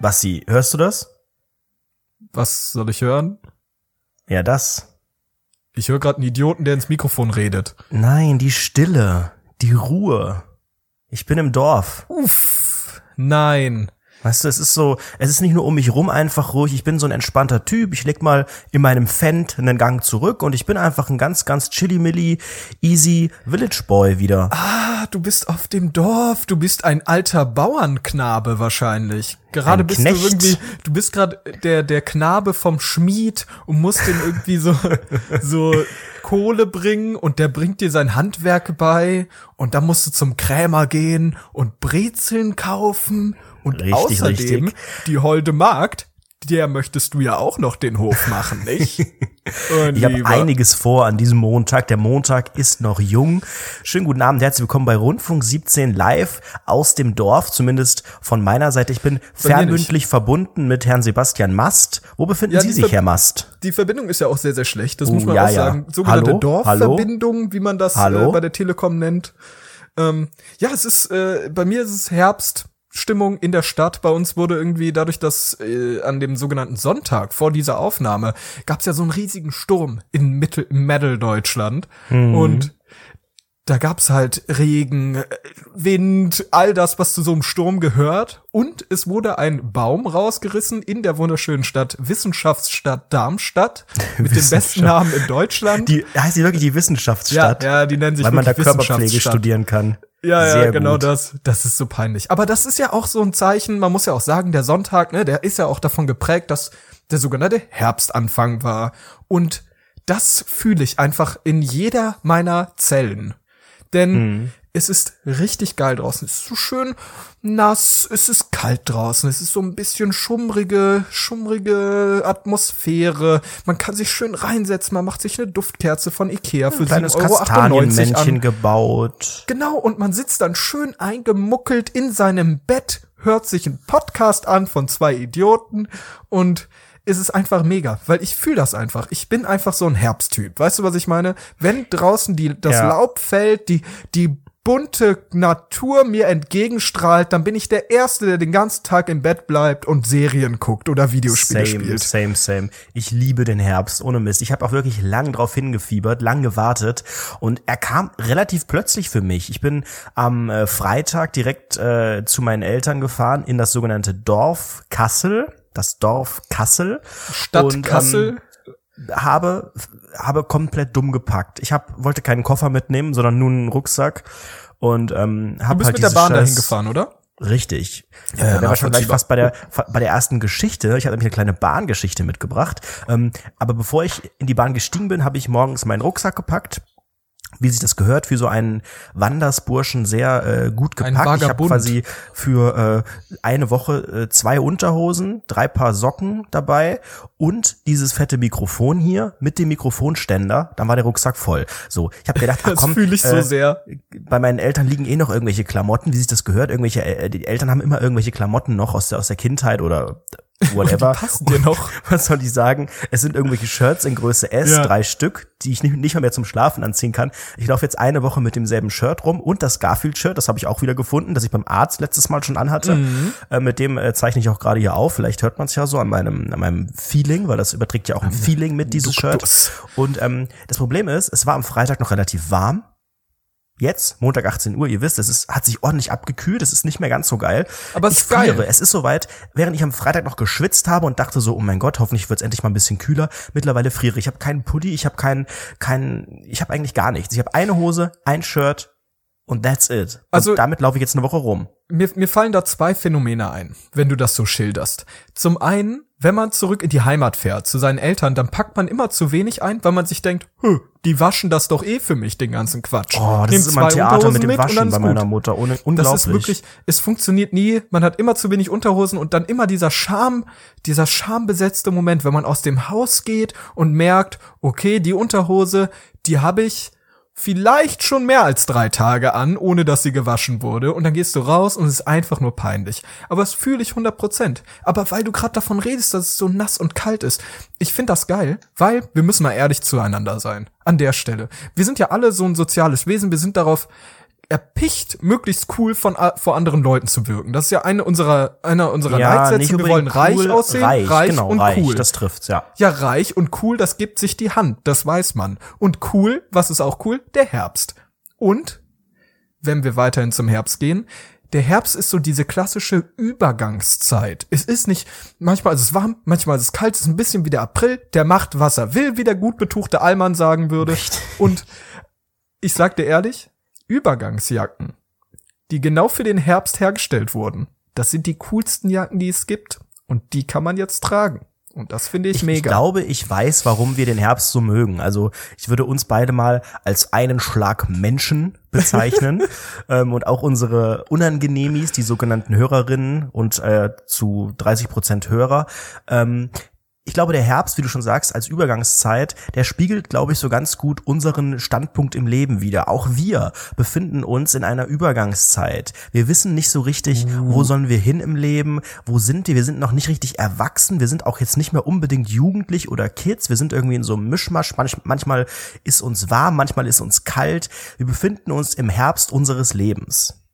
Basti, hörst du das? Was soll ich hören? Ja, das. Ich höre gerade einen Idioten, der ins Mikrofon redet. Nein, die Stille, die Ruhe. Ich bin im Dorf. Uff. Nein. Weißt du, es ist so, es ist nicht nur um mich rum einfach ruhig. Ich bin so ein entspannter Typ. Ich leg mal in meinem Fendt einen Gang zurück und ich bin einfach ein ganz, ganz chilly-milly, easy Village Boy wieder. Ah, du bist auf dem Dorf. Du bist ein alter Bauernknabe wahrscheinlich. Gerade Ein bist Knecht. du irgendwie, du bist gerade der, der Knabe vom Schmied und musst den irgendwie so, so Kohle bringen und der bringt dir sein Handwerk bei und dann musst du zum Krämer gehen und Brezeln kaufen und Richtig, außerdem richtig. die holde Magd, der möchtest du ja auch noch den Hof machen, nicht? Und Ich habe einiges vor an diesem Montag. Der Montag ist noch jung. Schönen guten Abend, herzlich willkommen bei Rundfunk 17 live aus dem Dorf, zumindest von meiner Seite. Ich bin fernmündlich verbunden mit Herrn Sebastian Mast. Wo befinden Ja, Sie sich, Ver- Herr Mast? Die Verbindung ist ja auch sehr, sehr schlecht. Das Oh, muss man ja, auch ja. sagen. Sogenannte Hallo? Dorfverbindung, wie man das Hallo? äh, bei der Telekom nennt. Ähm, ja, es ist, äh, bei mir ist es Herbststimmung in der Stadt. Bei uns wurde irgendwie dadurch, dass äh, an dem sogenannten Sonntag vor dieser Aufnahme gab es ja so einen riesigen Sturm in Mittel Mitteldeutschland. Und da gab's halt Regen, äh, Wind, all das, was zu so einem Sturm gehört. Und es wurde ein Baum rausgerissen in der wunderschönen Stadt, Wissenschaftsstadt Darmstadt, mit dem besten Namen in Deutschland. Die heißt die wirklich die ja, Wissenschaftsstadt, ja, die nennen sich weil man da Körperpflege studieren kann. Ja, ja, Sehr genau gut. das. Das ist so peinlich. Aber das ist ja auch so ein Zeichen, man muss ja auch sagen, der Sonntag, ne, der ist ja auch davon geprägt, dass der sogenannte Herbstanfang war. Und das fühle ich einfach in jeder meiner Zellen. Denn Mhm. Es ist richtig geil draußen. Es ist so schön nass, es ist kalt draußen, es ist so ein bisschen schummrige, schummrige Atmosphäre. Man kann sich schön reinsetzen, man macht sich eine Duftkerze von Ikea für Ein kleines 7,98 Euro an. Kastanienmännchen gebaut. Genau, und man sitzt dann schön eingemuckelt in seinem Bett, hört sich einen Podcast an von zwei Idioten und es ist einfach mega, weil ich fühle das einfach. Ich bin einfach so ein Herbsttyp. Weißt du, was ich meine? Wenn draußen die, das Ja. Laub fällt, die, die bunte Natur mir entgegenstrahlt, dann bin ich der Erste, der den ganzen Tag im Bett bleibt und Serien guckt oder Videospiele Same, spielt. same, same. Ich liebe den Herbst, ohne Mist. Ich habe auch wirklich lang drauf hingefiebert, lang gewartet und er kam relativ plötzlich für mich. Ich bin am äh, Freitag direkt äh, zu meinen Eltern gefahren in das sogenannte Dorf Kassel, das Dorf Kassel. Stadt Und, ähm, Kassel. Habe habe komplett dumm gepackt. Ich hab, wollte keinen Koffer mitnehmen, sondern nur einen Rucksack und ähm, habe Du bist halt mit der Bahn dahin scheiß- gefahren, oder? Richtig. Ja, äh, der war schon gleich fast bei der bei der ersten Geschichte. Ich hatte nämlich eine kleine Bahngeschichte mitgebracht. Ähm, aber bevor ich in die Bahn gestiegen bin, habe ich morgens meinen Rucksack gepackt. Wie sich das gehört, für so einen Wandersburschen sehr äh, gut gepackt. Ich habe quasi für äh, eine Woche äh, zwei Unterhosen, drei Paar Socken dabei und dieses fette Mikrofon hier mit dem Mikrofonständer. Dann war der Rucksack voll. So, ich habe gedacht, ach Das komm, fühle ich so äh, sehr. bei meinen Eltern liegen eh noch irgendwelche Klamotten, wie sich das gehört. Irgendwelche, äh, die Eltern haben immer irgendwelche Klamotten noch aus der, aus der Kindheit oder whatever. Die passen dir noch. Was soll ich sagen? Es sind irgendwelche Shirts in Größe S, Ja. drei Stück, die ich nicht, nicht mal mehr zum Schlafen anziehen kann. Ich laufe jetzt eine Woche mit demselben Shirt rum und das Garfield-Shirt, das habe ich auch wieder gefunden, das ich beim Arzt letztes Mal schon anhatte. Mhm. Äh, mit dem äh, zeichne ich auch gerade hier auf. Vielleicht hört man es ja so an meinem, an meinem Feeling, weil das überträgt ja auch ein Feeling mit, dieses Shirt. Und ähm, das Problem ist, es war am Freitag noch relativ warm. Jetzt, Montag 18 Uhr, ihr wisst, es ist, hat sich ordentlich abgekühlt, es ist nicht mehr ganz so geil. Aber es ich ist geil. friere. Es ist soweit, während ich am Freitag noch geschwitzt habe und dachte so, oh mein Gott, hoffentlich wird's endlich mal ein bisschen kühler. Mittlerweile friere ich. Ich habe keinen Pulli, ich habe keinen, keinen, ich habe eigentlich gar nichts. Ich habe eine Hose, ein Shirt und that's it. Also- und damit laufe ich jetzt eine Woche rum. Mir, mir fallen da zwei Phänomene ein, wenn du das so schilderst. Zum einen, wenn man zurück in die Heimat fährt, zu seinen Eltern, dann packt man immer zu wenig ein, weil man sich denkt, Hö, die waschen das doch eh für mich, den ganzen Quatsch. Oh, das Nimm ist immer ein Theater Unterhosen mit dem mit Waschen bei meiner. Mutter. Ohne, Das unglaublich. ist wirklich, es funktioniert nie, man hat immer zu wenig Unterhosen und dann immer dieser Scham, dieser schambesetzte Moment, wenn man aus dem Haus geht und merkt, okay, die Unterhose, die habe ich vielleicht schon mehr als drei Tage an, ohne dass sie gewaschen wurde. Und dann gehst du raus und es ist einfach nur peinlich. Aber das fühle ich 100 Prozent. Aber weil du gerade davon redest, dass es so nass und kalt ist, ich finde das geil, weil wir müssen mal ehrlich zueinander sein. An der Stelle. Wir sind ja alle so ein soziales Wesen. Wir sind darauf erpicht, möglichst cool von vor anderen Leuten zu wirken. Das ist ja eine unserer einer unserer Ja, Leitsätze. Wir wollen reich cool, aussehen, reich, reich, genau, und reich, cool. das trifft's, ja. ja, reich und cool, das gibt sich die Hand, das weiß man. Und cool, was ist auch cool? Der Herbst. Und wenn wir weiterhin zum Herbst gehen, der Herbst ist so diese klassische Übergangszeit. Es ist nicht, manchmal ist es warm, manchmal ist es kalt, es ist ein bisschen wie der April, der macht, was er will, wie der gut betuchte Allmann sagen würde. Und ich sag dir ehrlich, Übergangsjacken, die genau für den Herbst hergestellt wurden, das sind die coolsten Jacken, die es gibt. Und die kann man jetzt tragen. Und das finde ich, Ich, mega. ich glaube, ich weiß, warum wir den Herbst so mögen. Also ich würde uns beide mal als einen Schlag Menschen bezeichnen ähm, und auch unsere Unangenehmis, die sogenannten Hörerinnen und äh, zu 30 Prozent Hörer. Ähm, ich glaube, der Herbst, wie du schon sagst, als Übergangszeit, der spiegelt, glaube ich, so ganz gut unseren Standpunkt im Leben wieder. Auch wir befinden uns in einer Übergangszeit. Wir wissen nicht so richtig, wo sollen wir hin im Leben, wo sind wir? Wir sind noch nicht richtig erwachsen. Wir sind auch jetzt nicht mehr unbedingt jugendlich oder Kids. Wir sind irgendwie in so einem Mischmasch. Manch, manchmal ist uns warm, manchmal ist uns kalt. Wir befinden uns im Herbst unseres Lebens.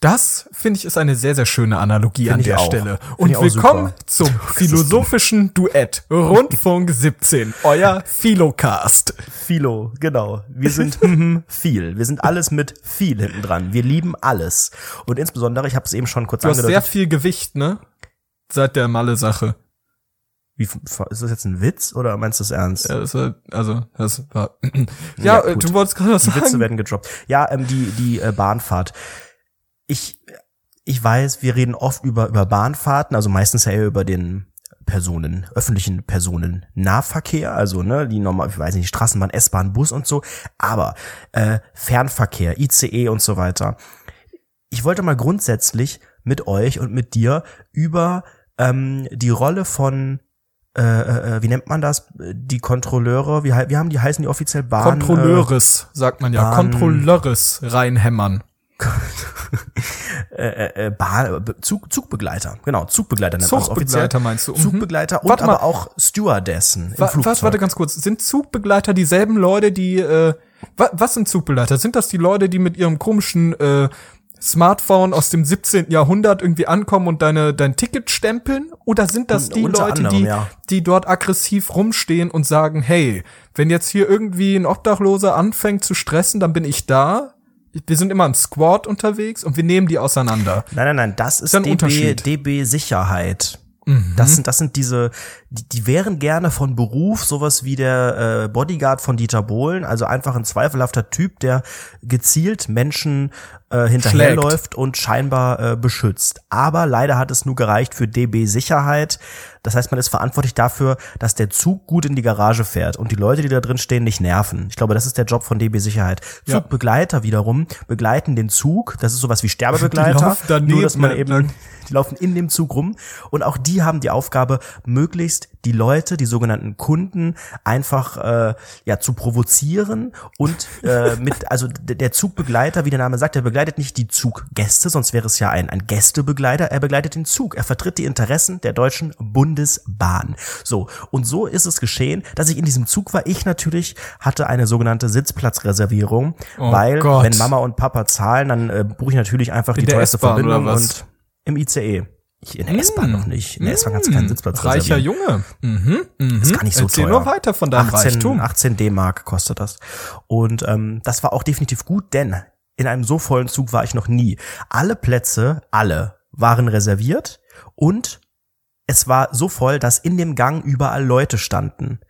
Das finde ich ist eine sehr, sehr schöne Analogie Find an der auch. Stelle. Und willkommen super. zum philosophischen Duett Rundfunk 17, euer Philocast. Philo, genau. Wir sind mhm, viel. Wir sind alles mit viel hinten dran. Wir lieben alles. Und insbesondere, ich habe es eben schon kurz Du hast sehr angedeutet. viel Gewicht, ne? Seit der Malle-Sache. Wie, ist das jetzt ein Witz oder meinst du das ernst? Ja, das war, also, das war. Ja, ja, äh, du wolltest gerade was Die Witze werden gedroppt. Ja, ähm, die, die äh, Bahnfahrt. Ich, ich weiß, wir reden oft über, über Bahnfahrten, also meistens ja eher über den Personen, öffentlichen Personennahverkehr, also ne, die normal, ich weiß nicht, Straßenbahn, S-Bahn, Bus und so, aber äh, Fernverkehr, ICE und so weiter. Ich wollte mal grundsätzlich mit euch und mit dir über ähm, die Rolle von äh, äh, wie nennt man das? Die Kontrolleure, wie, wie haben die heißen die offiziell Bahn? Kontrolleures, sagt man ja. Bahn- Kontrolleures reinhämmern. äh, äh, äh, Bahn, Zug, Zugbegleiter, genau, Zugbegleiter nennt man. Zugbegleiter meinst du? Mhm. Zugbegleiter und Warte mal. aber auch Stewardessen im Wa- Flugzeug. Was, warte ganz kurz. Sind Zugbegleiter dieselben Leute, die, äh, wa, was sind Zugbegleiter? Sind das die Leute, die mit ihrem komischen, äh, Smartphone aus dem 17. Jahrhundert irgendwie ankommen und deine, dein Ticket stempeln? Oder sind das die unter Leute, anderem, die, ja. die dort aggressiv rumstehen und sagen, hey, wenn jetzt hier irgendwie ein Obdachloser anfängt zu stressen, dann bin ich da. Wir sind immer im Squad unterwegs und wir nehmen die auseinander. Nein, nein, nein, das ist ein DB, Unterschied. DB Sicherheit. Mhm. Das sind, das sind diese, die, die wären gerne von Beruf sowas wie der äh, Bodyguard von Dieter Bohlen, also einfach ein zweifelhafter Typ, der gezielt Menschen äh, hinterherläuft und scheinbar äh, beschützt. Aber leider hat es nur gereicht für DB Sicherheit. Das heißt, man ist verantwortlich dafür, dass der Zug gut in die Garage fährt und die Leute, die da drin stehen, nicht nerven. Ich glaube, das ist der Job von DB Sicherheit. Ja. Zugbegleiter wiederum begleiten den Zug. Das ist sowas wie Sterbebegleiter. Die laufen daneben nur, dass man eben die laufen in dem Zug rum und auch die haben die Aufgabe, möglichst die Leute, die sogenannten Kunden, einfach äh, ja zu provozieren und äh, mit, also der Zugbegleiter, wie der Name sagt, der begleitet nicht die Zuggäste, sonst wäre es ja ein, ein Gästebegleiter, er begleitet den Zug, er vertritt die Interessen der deutschen Bundesbahn. So, und so ist es geschehen, dass ich in diesem Zug war. Ich natürlich hatte eine sogenannte Sitzplatzreservierung, Oh weil Gott. wenn Mama und Papa zahlen, dann äh, buche ich natürlich einfach In die teuerste Verbindung und im ICE. Ich, in der S-Bahn noch nicht. In der S-Bahn kannst du keinen Sitzplatz Hm. Reicher reservieren. Junge. Mhm, mhm. ist gar nicht so Erzähl teuer. nur weiter von deinem 18, Reichtum. 18 D-Mark kostet das. Und ähm, das war auch definitiv gut, denn in einem so vollen Zug war ich noch nie. Alle Plätze, alle, waren reserviert und es war so voll, dass in dem Gang überall Leute standen.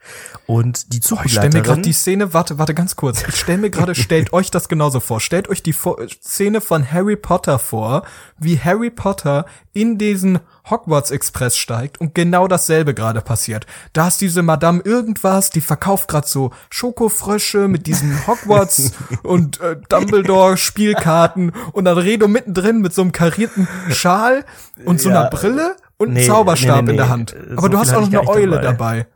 Und die Oh, ich stell mir gerade Zugbegleiterin, die Szene, warte, warte ganz kurz. Ich stell mir gerade, stellt euch das genauso vor. Stellt euch die Vor Szene von Harry Potter vor, wie Harry Potter in diesen Hogwarts Express steigt und genau dasselbe gerade passiert. Da ist diese Madame irgendwas, die verkauft gerade so Schokofrösche mit diesen Hogwarts und äh, Dumbledore Spielkarten und dann Redo mittendrin mit so einem karierten Schal und so Ja, einer Brille und nee, einem Zauberstab nee, nee, in der. Hand. So Aber du viel hast auch noch eine Eule dabei. dabei.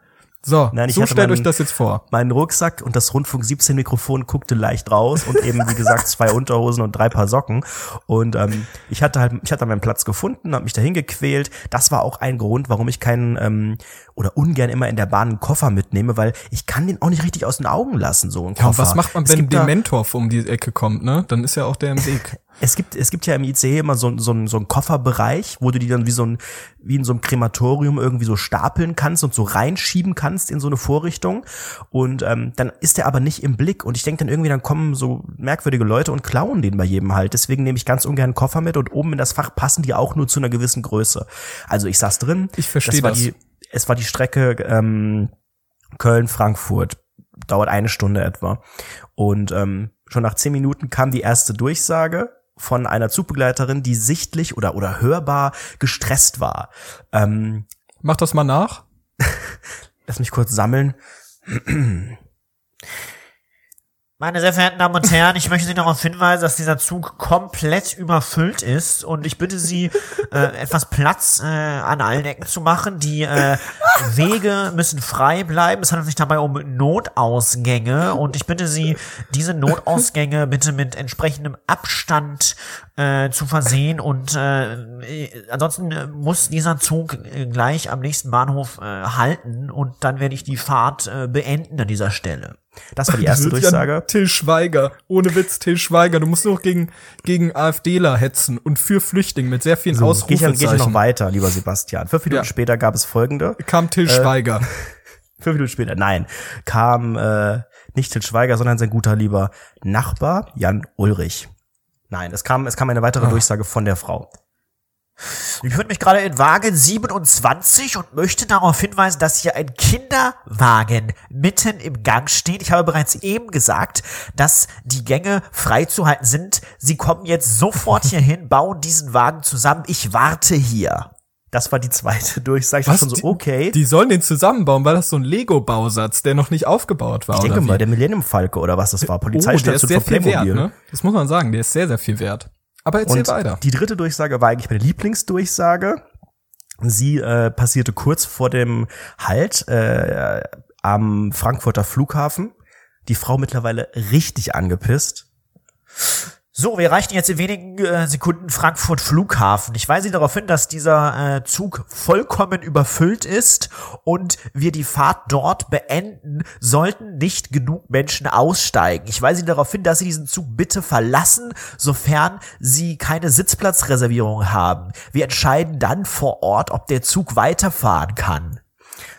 So, Nein, ich so stellt meinen- euch das jetzt vor. Mein Rucksack und das Rundfunk 17 Mikrofon guckte leicht raus und eben wie gesagt zwei Unterhosen und drei Paar Socken und ähm, ich hatte halt ich hatte meinen Platz gefunden, habe mich dahin gequält. Das war auch ein Grund, warum ich keinen ähm, oder ungern immer in der Bahn einen Koffer mitnehme, weil ich kann den auch nicht richtig aus den Augen lassen so einen Koffer. Ja, was macht man, wenn gibt da- Dementorf um die Ecke kommt, ne? Dann ist ja auch der im Weg. Es gibt, es gibt ja im ICE immer so, so, so einen Kofferbereich, wo du die dann wie so ein, wie in so einem Krematorium irgendwie so stapeln kannst und so reinschieben kannst in so eine Vorrichtung. Und ähm, dann ist der aber nicht im Blick. Und ich denke dann irgendwie, dann kommen so merkwürdige Leute und klauen den bei jedem halt. Deswegen nehme ich ganz ungern einen Koffer mit und oben in das Fach passen die auch nur zu einer gewissen Größe. Also ich saß drin. Ich verstehe war das. Die, es war die Strecke ähm, Köln-Frankfurt. Dauert eine Stunde etwa. Und ähm, schon nach zehn Minuten kam die erste Durchsage von einer Zugbegleiterin, die sichtlich oder, oder hörbar gestresst war. Ähm, Mach das mal nach. lass mich kurz sammeln. Meine sehr verehrten Damen und Herren, ich möchte Sie darauf hinweisen, dass dieser Zug komplett überfüllt ist und ich bitte Sie, äh, etwas Platz äh, an allen Ecken zu machen. Die äh, Wege müssen frei bleiben. Es handelt sich dabei um Notausgänge und ich bitte Sie, diese Notausgänge bitte mit entsprechendem Abstand äh, zu versehen und äh, ansonsten äh, muss dieser Zug gleich am nächsten Bahnhof äh, halten und dann werde ich die Fahrt äh, beenden an dieser Stelle. Das war die erste Durchsage. Till Schweiger. Ohne Witz, Till Schweiger. Du musst nur noch gegen, gegen AfDler hetzen und für Flüchtlinge mit sehr vielen So, gehe ich, geh ich Ausrufezeichen. noch weiter, lieber Sebastian. Fünf Minuten Ja. später gab es folgende. Kam Till Schweiger. Fünf Minuten später, nein, kam äh, nicht Til Schweiger, sondern sein guter lieber Nachbar Jan Ulrich. Nein, es kam, es kam eine weitere Durchsage von der Frau. Ich befinde mich gerade in Wagen 27 und möchte darauf hinweisen, dass hier ein Kinderwagen mitten im Gang steht. Ich habe bereits eben gesagt, dass die Gänge freizuhalten sind. Sie kommen jetzt sofort hierhin, bauen diesen Wagen zusammen. Ich warte hier. Das war die zweite Durchsage. Ich war schon so, Die- okay. Die sollen den zusammenbauen, weil das so ein Lego-Bausatz, der noch nicht aufgebaut war. ich denke mal, der Millennium Falke oder was das war, oh, der ist Polizeistation sehr viel wert, ne? Das muss man sagen, der ist sehr, sehr viel wert. Aber erzähl Und weiter. die dritte Durchsage war eigentlich meine Lieblingsdurchsage. Sie äh, passierte kurz vor dem Halt äh, am Frankfurter Flughafen. Die Frau mittlerweile richtig angepisst. So, wir erreichen jetzt in wenigen äh, Sekunden Frankfurt Flughafen. Ich weise Sie darauf hin, dass dieser äh, Zug vollkommen überfüllt ist und wir die Fahrt dort beenden, sollten nicht genug Menschen aussteigen. Ich weise darauf hin, dass Sie diesen Zug bitte verlassen, sofern Sie keine Sitzplatzreservierung haben. Wir entscheiden dann vor Ort, ob der Zug weiterfahren kann.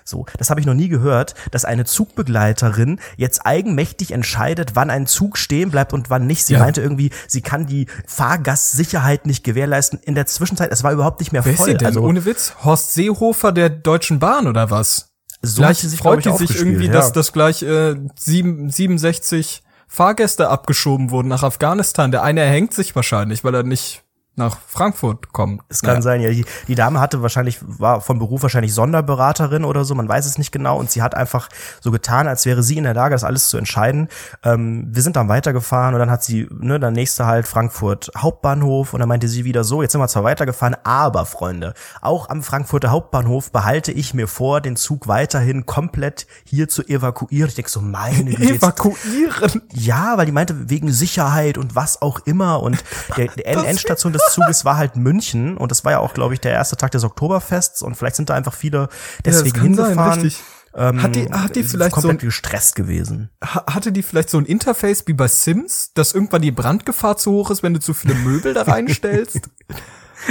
So, das habe ich noch nie gehört, dass eine Zugbegleiterin jetzt eigenmächtig entscheidet, wann ein Zug stehen bleibt und wann nicht. Sie Ja. meinte irgendwie, sie kann die Fahrgastsicherheit nicht gewährleisten. In der Zwischenzeit, es war überhaupt nicht mehr Wer ist voll. sie denn? Also Ohne Witz? Horst Seehofer der Deutschen Bahn oder was? so Gleich sich, freut ich, die sich irgendwie, ja. dass, dass gleich äh, sieben, 67 Fahrgäste abgeschoben wurden nach Afghanistan. Der eine erhängt sich wahrscheinlich, weil er nicht nach Frankfurt kommt. Es kann sein, ja. Die, die Dame hatte wahrscheinlich, war von Beruf wahrscheinlich Sonderberaterin oder so, man weiß es nicht genau. Und sie hat einfach so getan, als wäre sie in der Lage, das alles zu entscheiden. Ähm, wir sind dann weitergefahren und dann hat sie, ne, dann nächste halt Frankfurt Hauptbahnhof und dann meinte sie wieder so, jetzt sind wir zwar weitergefahren, aber Freunde, auch am Frankfurter Hauptbahnhof behalte ich mir vor, den Zug weiterhin komplett hier zu evakuieren. Ich denke so, meine Güte, Evakuieren. ja, weil die meinte wegen Sicherheit und was auch immer und der, der End- Endstation des Zuges war halt München und das war ja auch, glaube ich, der erste Tag des Oktoberfests und vielleicht sind da einfach viele deswegen sein, hingefahren. richtig. Ähm, Hat die- hat die vielleicht so komplett ein- gestresst gewesen? Ha- Hatte die vielleicht so ein Interface wie bei Sims, dass irgendwann die Brandgefahr zu hoch ist, wenn du zu viele Möbel da reinstellst?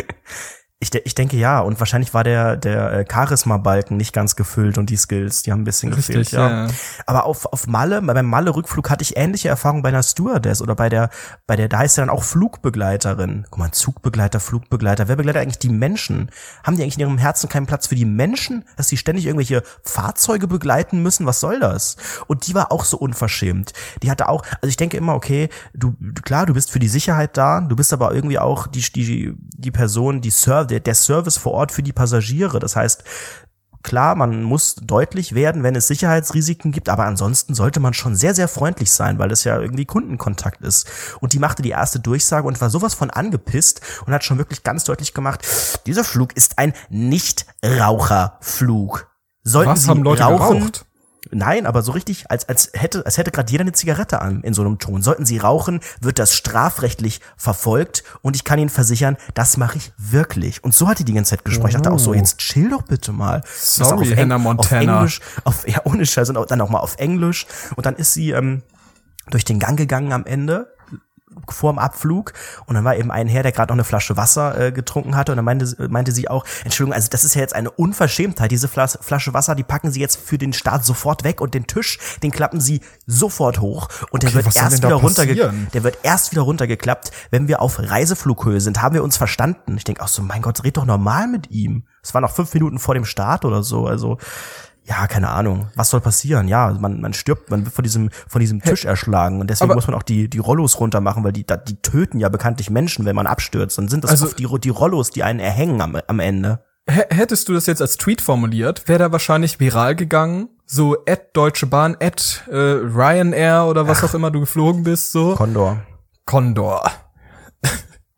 Ich, de ich denke ja und wahrscheinlich war der der äh, Charisma-Balken nicht ganz gefüllt und die Skills, die haben ein bisschen gefehlt. Richtig, Ja. ja, ja. Aber auf auf Malle, beim Malle-Rückflug hatte ich ähnliche Erfahrungen bei einer Stewardess oder bei der bei der da heißt ja dann auch Flugbegleiterin. Guck mal, Zugbegleiter, Flugbegleiter. Wer begleitet eigentlich die Menschen? Haben die eigentlich in ihrem Herzen keinen Platz für die Menschen, dass sie ständig irgendwelche Fahrzeuge begleiten müssen? Was soll das? Und die war auch so unverschämt. Die hatte auch, also ich denke immer, okay, du klar, du bist für die Sicherheit da, du bist aber irgendwie auch die die die Person, die Serv der, der Service vor Ort für die Passagiere. Das heißt, Klar, man muss deutlich werden, wenn es Sicherheitsrisiken gibt, aber ansonsten sollte man schon sehr, sehr freundlich sein, weil es ja irgendwie Kundenkontakt ist. Und die machte die erste Durchsage und war sowas von angepisst und hat schon wirklich ganz deutlich gemacht, dieser Flug ist ein Nichtraucherflug. sollten Was sie haben Leute rauchen, geraucht? Nein, aber so richtig, als, als hätte, als hätte gerade jeder eine Zigarette an in so einem Ton. Sollten sie rauchen, wird das strafrechtlich verfolgt und ich kann Ihnen versichern, das mache ich wirklich. Und so hat die die ganze Zeit gesprochen. Ich dachte auch so, jetzt chill doch bitte mal. Oh. Sorry, auf Eng- Hannah Montana. Auf Englisch, auf, ja, ohne Scheiß und auch, dann auch mal auf Englisch. Und dann ist sie ähm, durch den Gang gegangen am Ende vorm Abflug. Und dann war eben ein Herr, der gerade noch eine Flasche Wasser äh, getrunken hatte. Und dann meinte, meinte sie auch, Entschuldigung, also das ist ja jetzt eine Unverschämtheit, diese Flas Flasche Wasser, die packen sie jetzt für den Start sofort weg. Und den Tisch, den klappen sie sofort hoch. Und der Okay, wird was soll erst wieder runterge passieren? der wird erst wieder runtergeklappt, wenn wir auf Reiseflughöhe sind, haben wir uns verstanden. Ich denke auch so, mein Gott, red doch normal mit ihm. Es war noch fünf Minuten vor dem Start oder so, also ja, keine Ahnung. Was soll passieren? Ja, man, man stirbt, man wird von diesem, von diesem Tisch erschlagen und deswegen aber- muss man auch die, die Rollos runter machen, weil die, die töten ja bekanntlich Menschen, wenn man abstürzt. Dann sind das Also- oft die, die Rollos, die einen erhängen am, am Ende. Hättest du das jetzt als Tweet formuliert, wäre da wahrscheinlich viral gegangen. So at Deutsche Bahn, at äh, Ryanair oder was auch immer du geflogen bist, so. Condor. Condor.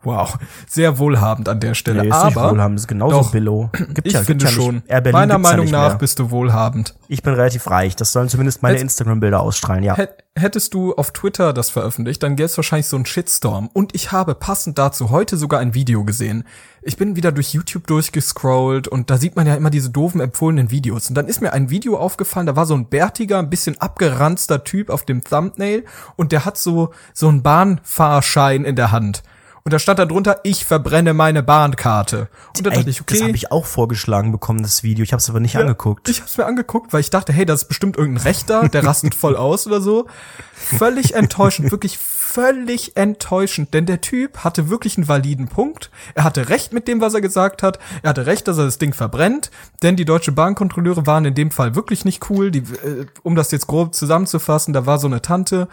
Wow, sehr wohlhabend an der Stelle. Nee, ist nicht Aber wohlhabend, ist genauso doch, Billo. Gibt ich ja, finde ja schon. Nicht. Meiner ja Meinung nicht nach bist du wohlhabend. Ich bin relativ reich. Das sollen zumindest meine Instagram-Bilder ausstrahlen, ja. Hät- Hättest du auf Twitter das veröffentlicht, dann gäbe es wahrscheinlich so einen Shitstorm. Und ich habe passend dazu heute sogar ein Video gesehen. Ich bin wieder durch YouTube durchgescrollt und da sieht man ja immer diese doofen empfohlenen Videos. Und dann ist mir ein Video aufgefallen, da war so ein bärtiger, ein bisschen abgeranzter Typ auf dem Thumbnail und der hat so, so einen Bahnfahrschein in der Hand. Und da stand da drunter, ich verbrenne meine Bahnkarte. Und da dachte ich, okay. Das habe ich auch vorgeschlagen bekommen, das Video. Ich habe es aber nicht angeguckt. Ich hab's mir angeguckt, weil ich dachte, hey, das ist bestimmt irgendein Rechter, der rastet voll aus oder so. Völlig enttäuschend, wirklich völlig enttäuschend, denn der Typ hatte wirklich einen validen Punkt. Er hatte recht mit dem, was er gesagt hat. Er hatte recht, dass er das Ding verbrennt, denn die deutsche Bahnkontrolleure waren in dem Fall wirklich nicht cool. Die, äh, um das jetzt grob zusammenzufassen, da war so eine Tante,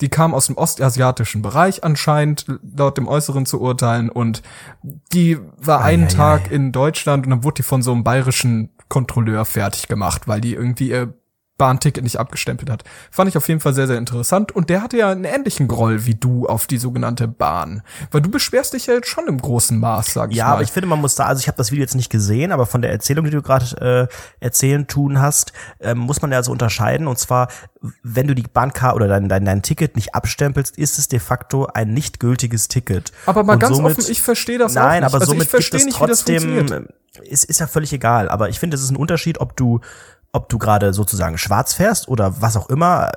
die kam aus dem ostasiatischen Bereich anscheinend, laut dem Äußeren zu urteilen, und die war einen Eieiei. Tag in Deutschland und dann wurde die von so einem bayerischen Kontrolleur fertig gemacht, weil die irgendwie ihr Bahnticket nicht abgestempelt hat. Fand ich auf jeden Fall sehr, sehr interessant. Und der hatte ja einen ähnlichen Groll wie du auf die sogenannte Bahn. Weil du beschwerst dich ja jetzt schon im großen Maß, sag ich Ja, mal. aber ich finde, man muss da, also ich habe das Video jetzt nicht gesehen, aber von der Erzählung, die du gerade äh, erzählen tun hast, ähm, muss man ja so unterscheiden. Und zwar, wenn du die Bahnkarte oder dein, dein, dein Ticket nicht abstempelst, ist es de facto ein nicht gültiges Ticket. aber mal Und ganz somit- offen, ich verstehe das auch Nein, nicht. aber also somit ich verstehe gibt es nicht, wie das trotzdem, funktioniert. ist, ist ja völlig egal. Aber ich finde, es ist ein Unterschied, ob du, ob du gerade sozusagen schwarz fährst oder was auch immer,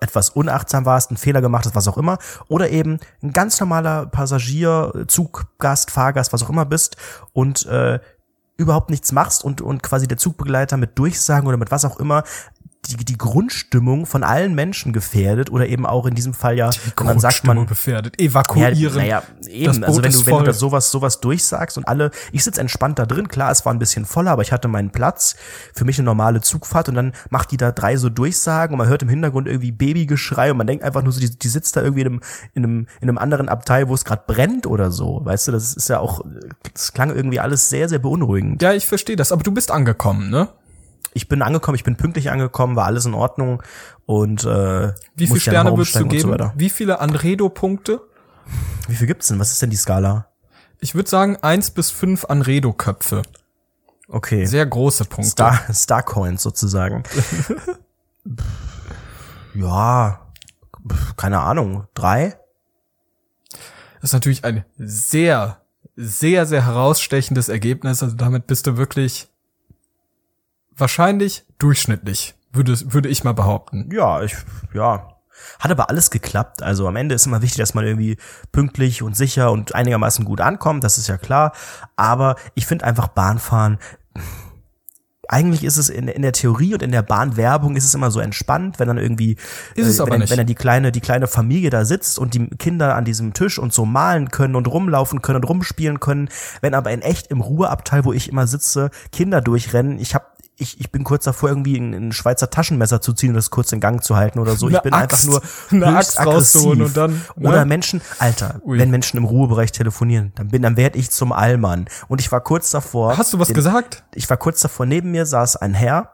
etwas unachtsam warst, einen Fehler gemacht hast, was auch immer, oder eben ein ganz normaler Passagier, Zuggast, Fahrgast, was auch immer bist und äh, überhaupt nichts machst und, und quasi der Zugbegleiter mit Durchsagen oder mit was auch immer die, die Grundstimmung von allen Menschen gefährdet oder eben auch in diesem Fall ja, wenn man sagt, man, gefährdet. Evakuieren. naja, eben, also wenn du, wenn du da sowas, sowas durchsagst und alle, ich sitze entspannt da drin, klar, es war ein bisschen voller, aber ich hatte meinen Platz, für mich eine normale Zugfahrt und dann macht die da drei so Durchsagen und man hört im Hintergrund irgendwie Babygeschrei und man denkt einfach nur so, die, die sitzt da irgendwie in einem, in einem, in einem anderen Abteil, wo es gerade brennt oder so, weißt du, das ist ja auch, das klang irgendwie alles sehr, sehr beunruhigend. Ja, ich verstehe das. Aber du bist angekommen, ne? Ich bin angekommen, ich bin pünktlich angekommen, war alles in Ordnung und äh, Wie viele Sterne würdest du geben? So. Wie viele Anredo-Punkte? Wie viel gibt's denn? Was ist denn die Skala? Ich würde sagen eins bis fünf Anredo-Köpfe. Okay. Sehr große Punkte. Star, Star Coins sozusagen. ja, keine Ahnung, drei? Das ist natürlich ein sehr, sehr, sehr herausstechendes Ergebnis. Also damit bist du wirklich wahrscheinlich durchschnittlich, würde, würde ich mal behaupten. Ja, ich, ja. Hat aber alles geklappt. Also am Ende ist immer wichtig, dass man irgendwie pünktlich und sicher und einigermaßen gut ankommt, das ist ja klar. Aber ich finde einfach Bahnfahren, eigentlich ist es in, in der Theorie und in der Bahnwerbung ist es immer so entspannt, wenn dann irgendwie, Ist es äh, aber wenn, nicht. wenn dann die kleine, die kleine Familie da sitzt und die Kinder an diesem Tisch und so malen können und rumlaufen können und rumspielen können. Wenn aber in echt im Ruheabteil, wo ich immer sitze, Kinder durchrennen, ich habe ich, ich bin kurz davor, irgendwie ein, ein Schweizer Taschenmesser zu ziehen und das kurz in Gang zu halten oder so. Eine ich bin Axt. einfach nur Eine Axt rauszuholen aggressiv. und dann, ne? Oder Menschen, Alter, Ui. wenn Menschen im Ruhebereich telefonieren, dann bin, dann werd ich zum Allmann. Und ich war kurz davor. Hast du was den, gesagt? Ich war kurz davor, neben mir saß ein Herr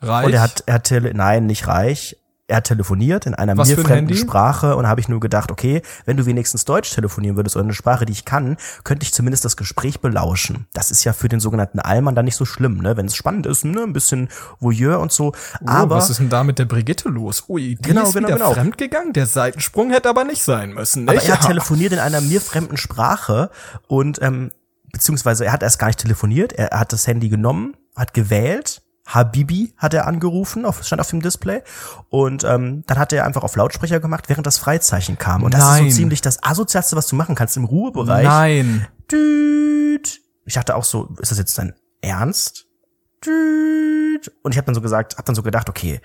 Reich? und er hat, er hat tele, nein, nicht reich. Er hat telefoniert in einer Was mir ein fremden Handy? Sprache und habe ich nur gedacht, okay, wenn du wenigstens Deutsch telefonieren würdest oder eine Sprache, die ich kann, könnte ich zumindest das Gespräch belauschen. Das ist ja für den sogenannten Allmann dann nicht so schlimm, ne? Wenn es spannend ist, ne? ein bisschen Voyeur und so. Aber Aber was ist denn da mit der Brigitte los? Ui, die Genau, ist genau, wieder genau. fremdgegangen. Der Seitensprung hätte aber nicht sein müssen. Aber Nicht? er hat telefoniert in einer mir fremden Sprache und ähm, beziehungsweise er hat erst gar nicht telefoniert, er hat das Handy genommen, hat gewählt, Habibi hat er angerufen, auf, stand auf dem Display und ähm, dann hat er einfach auf Lautsprecher gemacht, während das Freizeichen kam. Und das Nein. ist so ziemlich das asozialste, was du machen kannst im Ruhebereich. Nein. Düt. Ich dachte auch so, ist das jetzt dein Ernst? Düt. Und ich habe dann so gesagt, habe dann so gedacht, okay,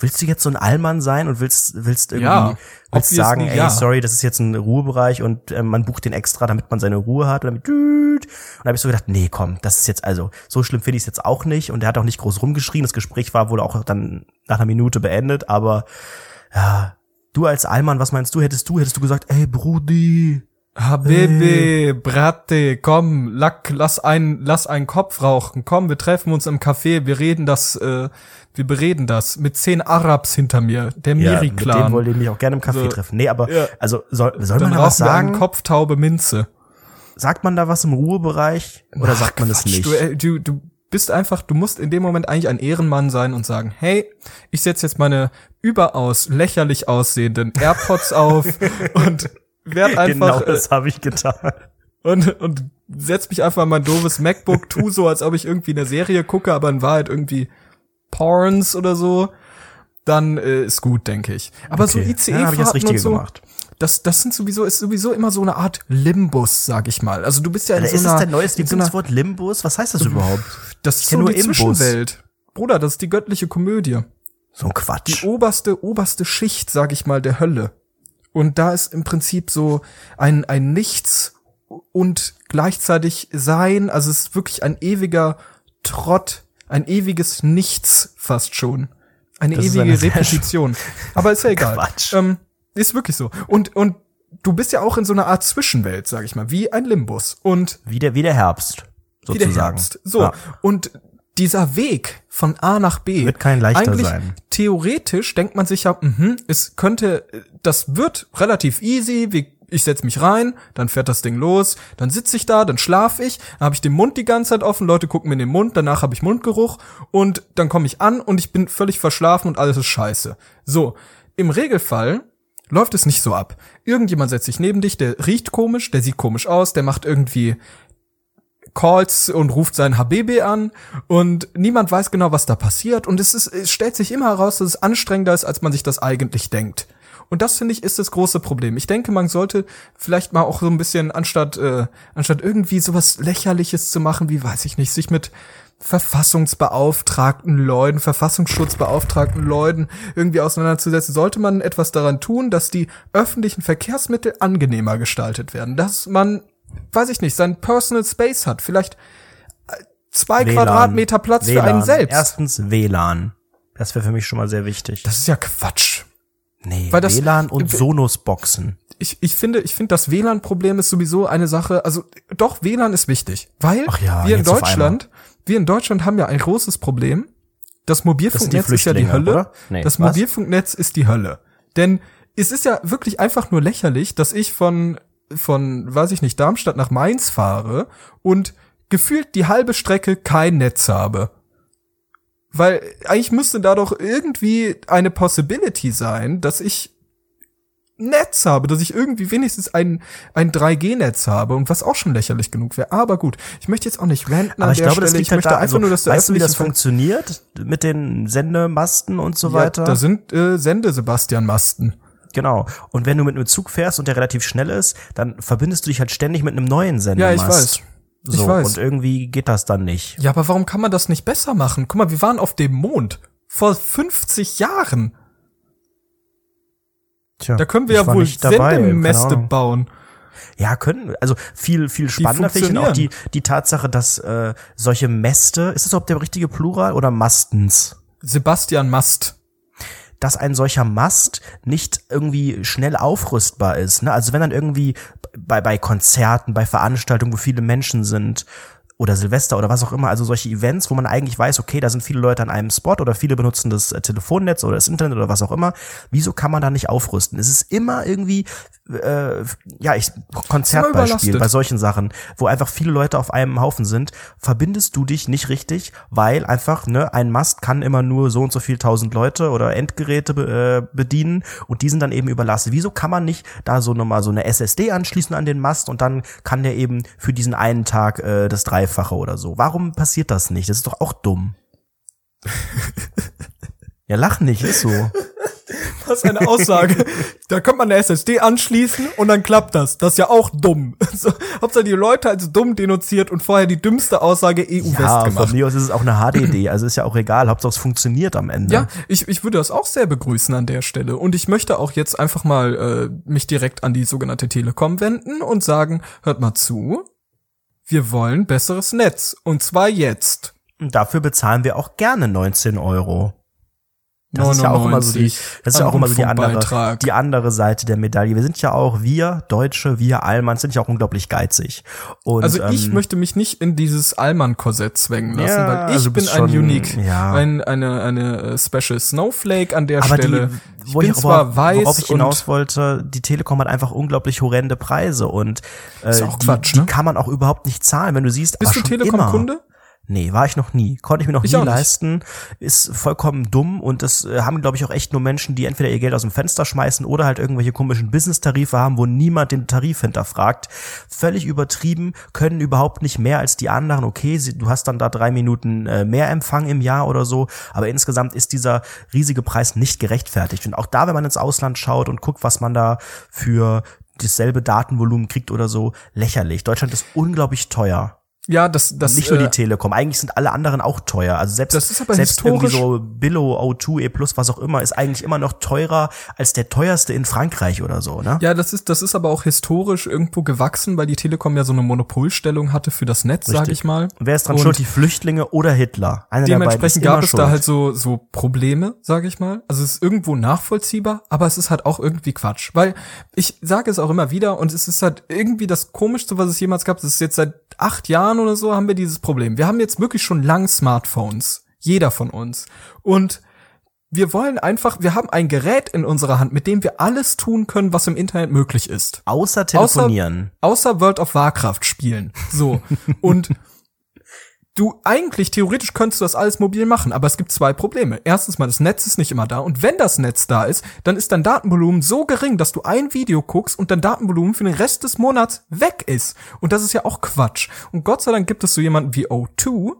willst du jetzt so ein Allmann sein und willst willst irgendwie Ja, willst sagen, ey, ja. sorry, das ist jetzt ein Ruhebereich und äh, man bucht den extra, damit man seine Ruhe hat oder mit düt. Und da habe ich so gedacht, nee, komm, das ist jetzt also so schlimm finde ich es jetzt auch nicht und er hat auch nicht groß rumgeschrien. Das Gespräch war wohl auch dann nach einer Minute beendet, aber ja, du als Allmann, was meinst du, hättest du hättest du gesagt, ey Brudi, Habibi, Bratte, komm, Lack, lass einen, lass einen Kopf rauchen. Komm, wir treffen uns im Café, wir reden das, äh, wir bereden das. Mit zehn Arabs hinter mir, der Ja, mit dem Miri-Clan. wollte ich mich auch gerne im Café So. treffen. Nee, aber Ja. also soll, soll Dann man da was sagen? Kopftaube Minze. Sagt man da was im Ruhebereich oder Ach, sagt man Quatsch, nicht? Du, äh, du, du bist einfach, du musst in dem Moment eigentlich ein Ehrenmann sein und sagen, hey, ich setze jetzt meine überaus lächerlich aussehenden AirPods auf und werd einfach genau das habe ich getan. äh, und und setz mich einfach mein doofes MacBook, tu so, als ob ich irgendwie eine Serie gucke, aber in Wahrheit irgendwie Porns oder so. Dann äh, ist gut, denke ich. Aber so Okay. Ja, ICE-Fahrten hab ich das Richtige und so, gemacht. das das sind sowieso ist sowieso immer so eine Art Limbus, sag ich mal. Also du bist ja in Ist so einer das dein neues in so Lieblingswort Limbus? Was heißt das überhaupt? Das ist so nur die Imbus. Zwischenwelt. Bruder, das ist die göttliche Komödie. So ein Die Quatsch. oberste, oberste Schicht, sag ich mal, der Hölle. Und da ist im Prinzip so ein, ein Nichts und gleichzeitig Sein. Also es ist wirklich ein ewiger Trott, ein ewiges Nichts fast schon. Eine Das ewige eine Repetition. Aber ist ja egal. Quatsch. Ähm, ist wirklich so. Und, und du bist ja auch in so einer Art Zwischenwelt, sag ich mal, wie ein Limbus. Und Wie der, wie der Herbst, wie der sozusagen. Herbst. So. Ja. Und dieser Weg von A nach B Wird kein leichter eigentlich sein. theoretisch denkt man sich ja, mhm, es könnte, das wird relativ easy, wie, ich setz mich rein, dann fährt das Ding los, dann sitze ich da, dann schlafe ich, dann habe ich den Mund die ganze Zeit offen, Leute gucken mir in den Mund, danach habe ich Mundgeruch und dann komme ich an und ich bin völlig verschlafen und alles ist scheiße. So, im Regelfall läuft es nicht so ab. Irgendjemand setzt sich neben dich, der riecht komisch, der sieht komisch aus, der macht irgendwie Calls und ruft seinen HBB an und niemand weiß genau, was da passiert und es ist, es stellt sich immer heraus, dass es anstrengender ist, als man sich das eigentlich denkt. Und das finde ich ist das große Problem. Ich denke, man sollte vielleicht mal auch so ein bisschen anstatt äh, anstatt irgendwie sowas lächerliches zu machen, wie weiß ich nicht, sich mit verfassungsbeauftragten Leuten, verfassungsschutzbeauftragten Leuten irgendwie auseinanderzusetzen, sollte man etwas daran tun, dass die öffentlichen Verkehrsmittel angenehmer gestaltet werden, dass man weiß ich nicht, sein Personal Space hat, vielleicht äh, zwei WLAN. Quadratmeter Platz für einen WLAN. selbst. Erstens WLAN. Das wäre für mich schon mal sehr wichtig. das ist ja Quatsch. nee, weil das- WLAN und Sonos-Boxen. Ich, ich finde, ich finde, das WLAN-Problem ist sowieso eine Sache, also doch, WLAN ist wichtig, weil ja, wir in Deutschland, wir in Deutschland haben ja ein großes Problem. Das Mobilfunknetz ist ja die Hölle. Nee, das was? Mobilfunknetz ist die Hölle. Denn es ist ja wirklich einfach nur lächerlich, dass ich von, von, weiß ich nicht, Darmstadt nach Mainz fahre und gefühlt die halbe Strecke kein Netz habe. Weil eigentlich müsste da doch irgendwie eine Possibility sein, dass ich Netz habe, dass ich irgendwie wenigstens ein, ein 3G-Netz habe und was auch schon lächerlich genug wäre. Aber gut, ich möchte jetzt auch nicht ranten Aber ich glaube, das Stelle. liegt Ich halt möchte da, einfach also, nur, dass der weißt du, wie das funktioniert mit den Sendemasten und so ja, weiter? Da sind äh, Sende-Sebastian-Masten. Genau. Und wenn du mit einem Zug fährst und der relativ schnell ist, dann verbindest du dich halt ständig mit einem neuen Ja, Sendemast. ich weiß. Ich So, weiß. und irgendwie geht das dann nicht. Ja, aber warum kann man das nicht besser machen? Guck mal, wir waren auf dem Mond. Vor 50 Jahren. Tja, Da können wir ich ja wohl Sendemäste bauen. Ja, können. Also viel, viel spannender finde ich auch die, die Tatsache, dass äh, solche Mäste, ist das überhaupt der richtige Plural oder Mastens? Sebastian Mast. Dass ein solcher Mast nicht irgendwie schnell aufrüstbar ist. Ne? Also wenn dann irgendwie bei, bei Konzerten, bei Veranstaltungen, wo viele Menschen sind, oder Silvester oder was auch immer, also solche Events, wo man eigentlich weiß, okay, da sind viele Leute an einem Spot oder viele benutzen das äh, Telefonnetz oder das Internet oder was auch immer. Wieso kann man da nicht aufrüsten? Es ist immer irgendwie, äh, ja, ich Konzertbeispiel bei solchen Sachen, wo einfach viele Leute auf einem Haufen sind, verbindest du dich nicht richtig, weil einfach ne ein Mast kann immer nur so und so viel tausend Leute oder Endgeräte be, äh, bedienen und die sind dann eben überlastet. Wieso kann man nicht da so nochmal so eine SSD anschließen an den Mast und dann kann der eben für diesen einen Tag äh, das Dreifache oder so? Warum passiert das nicht? Das ist doch auch dumm. ja, lach nicht, ist so. Was eine Aussage. da könnte man eine SSD anschließen und dann klappt das. Das ist ja auch dumm. So, Hauptsache die Leute als dumm denunziert und vorher die dümmste Aussage EU-West Ja, gemacht. von mir aus ist es auch eine HDD, also ist ja auch egal, Hauptsache es funktioniert am Ende. Ja, ich, ich würde das auch sehr begrüßen an der Stelle. Und ich möchte auch jetzt einfach mal äh, mich direkt an die sogenannte Telekom wenden und sagen, hört mal zu, wir wollen besseres Netz. Und zwar jetzt. Dafür bezahlen wir auch gerne 19 Euro. Das ist ja auch immer so die, 99 das ist ja auch immer so die andere, die andere Seite der Medaille. Wir sind ja auch, wir Deutsche, wir Allmanns sind ja auch unglaublich geizig. Und, Also ich ähm, möchte mich nicht in dieses Allmann-Korsett zwängen lassen, Ja, weil ich also bin bist ein schon- Unique, ja. ein, eine, eine äh, Special Snowflake an der aber Stelle. die, ich wo bin ich, zwar weiß worauf ich hinaus wollte, die Telekom hat einfach unglaublich horrende Preise und äh, die, Quatsch, die ne? kann man auch überhaupt nicht zahlen, wenn du siehst, bist ah, du schon. Telekom-Kunde? Nee, war ich noch nie. Konnte ich mir noch Ich nie leisten. Ist vollkommen dumm und das äh, haben, glaube ich, auch echt nur Menschen, die entweder ihr Geld aus dem Fenster schmeißen oder halt irgendwelche komischen Business-Tarife haben, wo niemand den Tarif hinterfragt. Völlig übertrieben, können überhaupt nicht mehr als die anderen. Okay, sie, du hast dann da drei Minuten äh, mehr Empfang im Jahr oder so, aber insgesamt ist dieser riesige Preis nicht gerechtfertigt. Und auch da, wenn man ins Ausland schaut und guckt, was man da für dasselbe Datenvolumen kriegt oder so, lächerlich. Deutschland ist unglaublich teuer. Ja, das, das, Nicht nur äh, die Telekom. Eigentlich sind alle anderen auch teuer. Also selbst, Das ist aber selbst irgendwie so Billo, O2, E Plus, was auch immer, ist eigentlich immer noch teurer als der teuerste in Frankreich oder so, ne? Ja, das ist, das ist aber auch historisch irgendwo gewachsen, weil die Telekom ja so eine Monopolstellung hatte für das Netz, sag Richtig. ich mal. Wer ist dran Und schuld? Die Flüchtlinge oder Hitler? Einer Dementsprechend gab es schuld. da halt so, so Probleme, sage ich mal. Also es ist irgendwo nachvollziehbar, aber es ist halt auch irgendwie Quatsch. Weil ich sage es auch immer wieder und es ist halt irgendwie das Komischste, was es jemals gab. Das ist jetzt seit acht Jahren oder so haben wir dieses Problem. Wir haben jetzt wirklich schon lang Smartphones. Jeder von uns. Und wir wollen einfach, wir haben ein Gerät in unserer Hand, mit dem wir alles tun können, was im Internet möglich ist. Außer telefonieren. Außer World of Warcraft spielen. So. Und du eigentlich theoretisch könntest du das alles mobil machen, aber es gibt zwei Probleme. Erstens mal, das Netz ist nicht immer da und wenn das Netz da ist, dann ist dein Datenvolumen so gering, dass du ein Video guckst und dein Datenvolumen für den Rest des Monats weg ist. Und das ist ja auch Quatsch. Und Gott sei Dank gibt es so jemanden wie O2,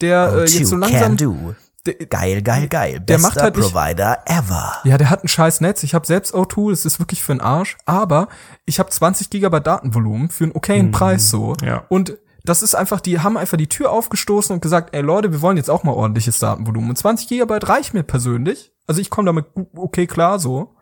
der äh, jetzt so O2 langsam can do. der, Geil, geil, geil. Der Bester macht halt nicht- Provider ever. ja, der hat ein scheiß Netz. Ich habe selbst O2, das ist wirklich für den Arsch. Aber ich habe 20 Gigabyte Datenvolumen für einen okayen Preis so. ja. Und das ist einfach, die haben einfach die Tür aufgestoßen und gesagt, ey Leute, wir wollen jetzt auch mal ordentliches Datenvolumen. Und 20 Gigabyte reicht mir persönlich. Also ich komme damit okay klar so.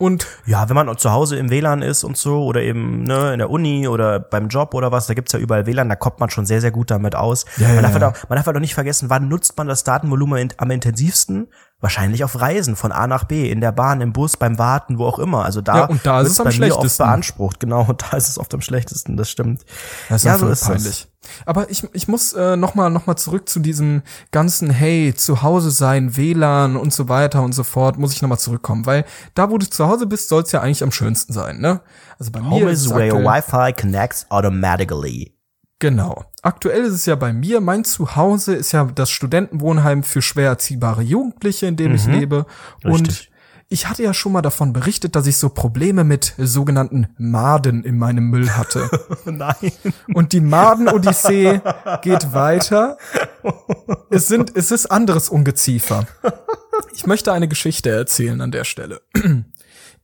Und Ja, wenn man zu Hause im WLAN ist und so oder eben ne, in der Uni oder beim Job oder was, da gibt's ja überall WLAN, da kommt man schon sehr, sehr gut damit aus. Ja, man, ja, darf halt ja. auch, man darf halt auch nicht vergessen, wann nutzt man das Datenvolumen am intensivsten? Wahrscheinlich auf Reisen von A nach B, in der Bahn, im Bus, beim Warten, wo auch immer. Also da Ja, und da ist es am bei mir oft schlechtesten. beansprucht, genau, und da ist es oft am schlechtesten, das stimmt. Das ist ja, so ist peinlich. Aber ich, ich muss äh, noch mal noch mal zurück zu diesem ganzen Hey zu Hause sein WLAN und so weiter und so fort muss ich noch mal zurückkommen, weil da wo du zu Hause bist soll es ja eigentlich am schönsten sein, ne? Also bei mir Home ist is es where your Wi-Fi connects automatically. Genau. Aktuell ist es ja bei mir, mein Zuhause ist ja das Studentenwohnheim für schwer erziehbare Jugendliche, in dem ich lebe und Richtig. ich hatte ja schon mal davon berichtet, dass ich so Probleme mit sogenannten Maden in meinem Müll hatte. Nein. Und die Maden-Odyssee geht weiter. Es sind, es ist anderes Ungeziefer. Ich möchte eine Geschichte erzählen an der Stelle.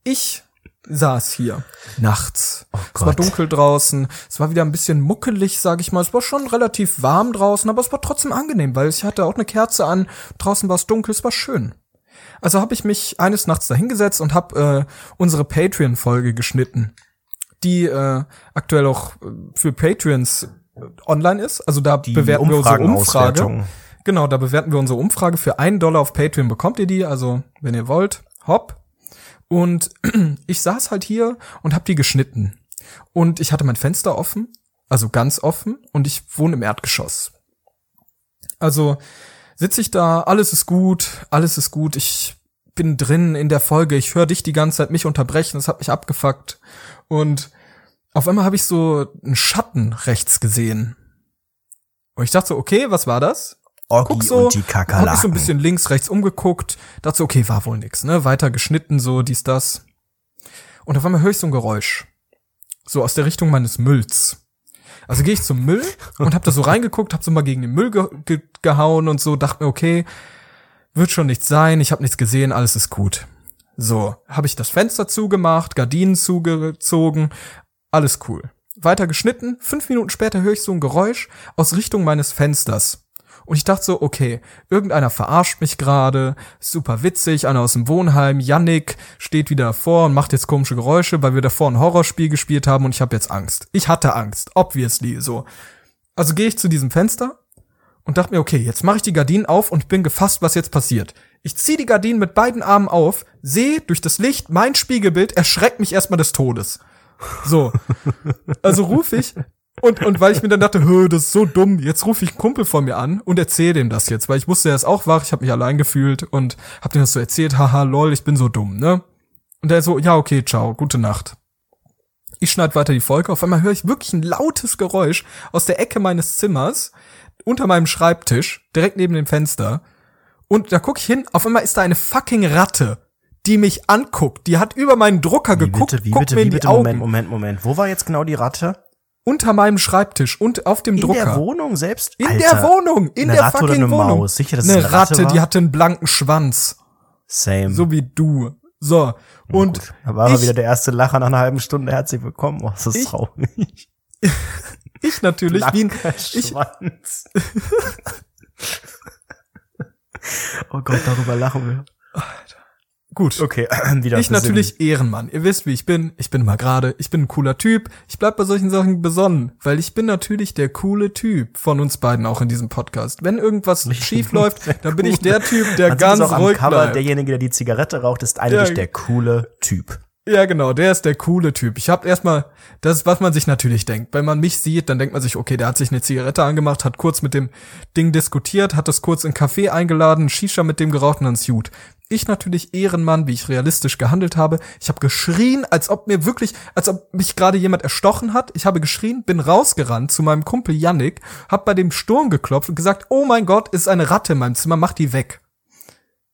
Ich saß hier nachts. es war Oh dunkel draußen. Es war wieder ein bisschen muckelig, sag ich mal. Es war schon relativ warm draußen, aber es war trotzdem angenehm, weil ich hatte auch eine Kerze an. Draußen war es dunkel, es war schön. Also habe ich mich eines Nachts dahingesetzt und habe äh, unsere Patreon-Folge geschnitten, die äh, aktuell auch äh, für Patreons äh, online ist. Also da bewerten wir unsere Umfrage. Genau, da bewerten wir unsere Umfrage. Für einen Dollar auf Patreon bekommt ihr die, also wenn ihr wollt, hopp. Und ich saß halt hier und hab die geschnitten. Und ich hatte mein Fenster offen also ganz offen, und ich wohne im Erdgeschoss. Also sitze ich da, alles ist gut, alles ist gut, ich bin drin in der Folge, ich höre dich die ganze Zeit mich unterbrechen, das hat mich abgefuckt. Und auf einmal habe ich so einen Schatten rechts gesehen. Und ich dachte so, okay, was war das? Orgi Guck so, und die hab mich so ein Kakerlaken. bisschen links, rechts umgeguckt, dachte so, okay, war wohl nix, ne? Weiter geschnitten, so, dies, das. Und auf einmal höre ich so ein Geräusch. So aus der Richtung meines Mülls. Also gehe ich zum Müll und hab da so reingeguckt, hab so mal gegen den Müll ge ge gehauen und so, dachte mir, okay, wird schon nichts sein, ich habe nichts gesehen, alles ist gut. So, habe ich das Fenster zugemacht, Gardinen zugezogen, alles cool. Weiter geschnitten, fünf Minuten später höre ich so ein Geräusch aus Richtung meines Fensters. Und ich dachte so, okay, irgendeiner verarscht mich gerade, super witzig, einer aus dem Wohnheim, Yannick, steht wieder davor und macht jetzt komische Geräusche, weil wir davor ein Horrorspiel gespielt haben und ich habe jetzt Angst. Ich hatte Angst, obviously, so. Also gehe ich zu diesem Fenster und dachte mir, okay, jetzt mache ich die Gardinen auf und bin gefasst, was jetzt passiert. Ich ziehe die Gardinen mit beiden Armen auf, sehe durch das Licht mein Spiegelbild, erschreckt mich erstmal des Todes. So. Also rufe ich und, und weil ich mir dann dachte, Hö, das ist so dumm, jetzt rufe ich einen Kumpel von mir an und erzähle dem das jetzt, weil ich wusste, er ist auch wach, ich habe mich allein gefühlt und hab dem das so erzählt, haha, lol, ich bin so dumm, ne? Und er so, ja, okay, ciao, gute Nacht. Ich schneide weiter die Folge, auf einmal höre ich wirklich ein lautes Geräusch aus der Ecke meines Zimmers, unter meinem Schreibtisch, direkt neben dem Fenster. Und da gucke ich hin, auf einmal ist da eine fucking Ratte, die mich anguckt. Die hat über meinen Drucker Wie geguckt, bitte, wie guckt bitte, mir wie in die bitte, Augen. Moment, Moment, Moment. Wo war jetzt genau die Ratte? Unter meinem Schreibtisch und auf dem In Drucker. der Wohnung selbst? In Alter, der Wohnung, in der Ratte fucking Wohnung. Maus? Sicher, dass eine eine Ratte Ratte, die hatte einen blanken Schwanz, Same. so wie du. So und Gut. Da war ich- wieder der erste Lacher nach einer halben Stunde. Herzlich willkommen. Oh, das ist Ich- traurig. ich natürlich wie ein, Blanker Schwanz. oh Gott, darüber lachen wir. Gut. Okay, wieder Ich natürlich Ehrenmann. Ihr wisst, wie ich bin. Ich bin mal gerade, ich bin ein cooler Typ. Ich bleib bei solchen Sachen besonnen, weil ich bin natürlich der coole Typ von uns beiden auch in diesem Podcast. Wenn irgendwas schief läuft, dann bin ich der Typ, der Man sieht ganz auch am ruhig Cover, bleibt. derjenige, der die Zigarette raucht, ist eigentlich Ja. der coole Typ. Ja, genau, der ist der coole Typ. Ich hab erstmal, das ist, was man sich natürlich denkt. Wenn man mich sieht, dann denkt man sich, okay, der hat sich eine Zigarette angemacht, hat kurz mit dem Ding diskutiert, hat das kurz in Café eingeladen, Shisha mit dem geraucht und dann ist gut. Ich natürlich Ehrenmann, wie ich realistisch gehandelt habe. Ich habe geschrien, als ob mir wirklich, als ob mich gerade jemand erstochen hat. Ich habe geschrien, bin rausgerannt zu meinem Kumpel Yannick, hab bei dem Sturm geklopft und gesagt, oh mein Gott, ist eine Ratte in meinem Zimmer, mach die weg.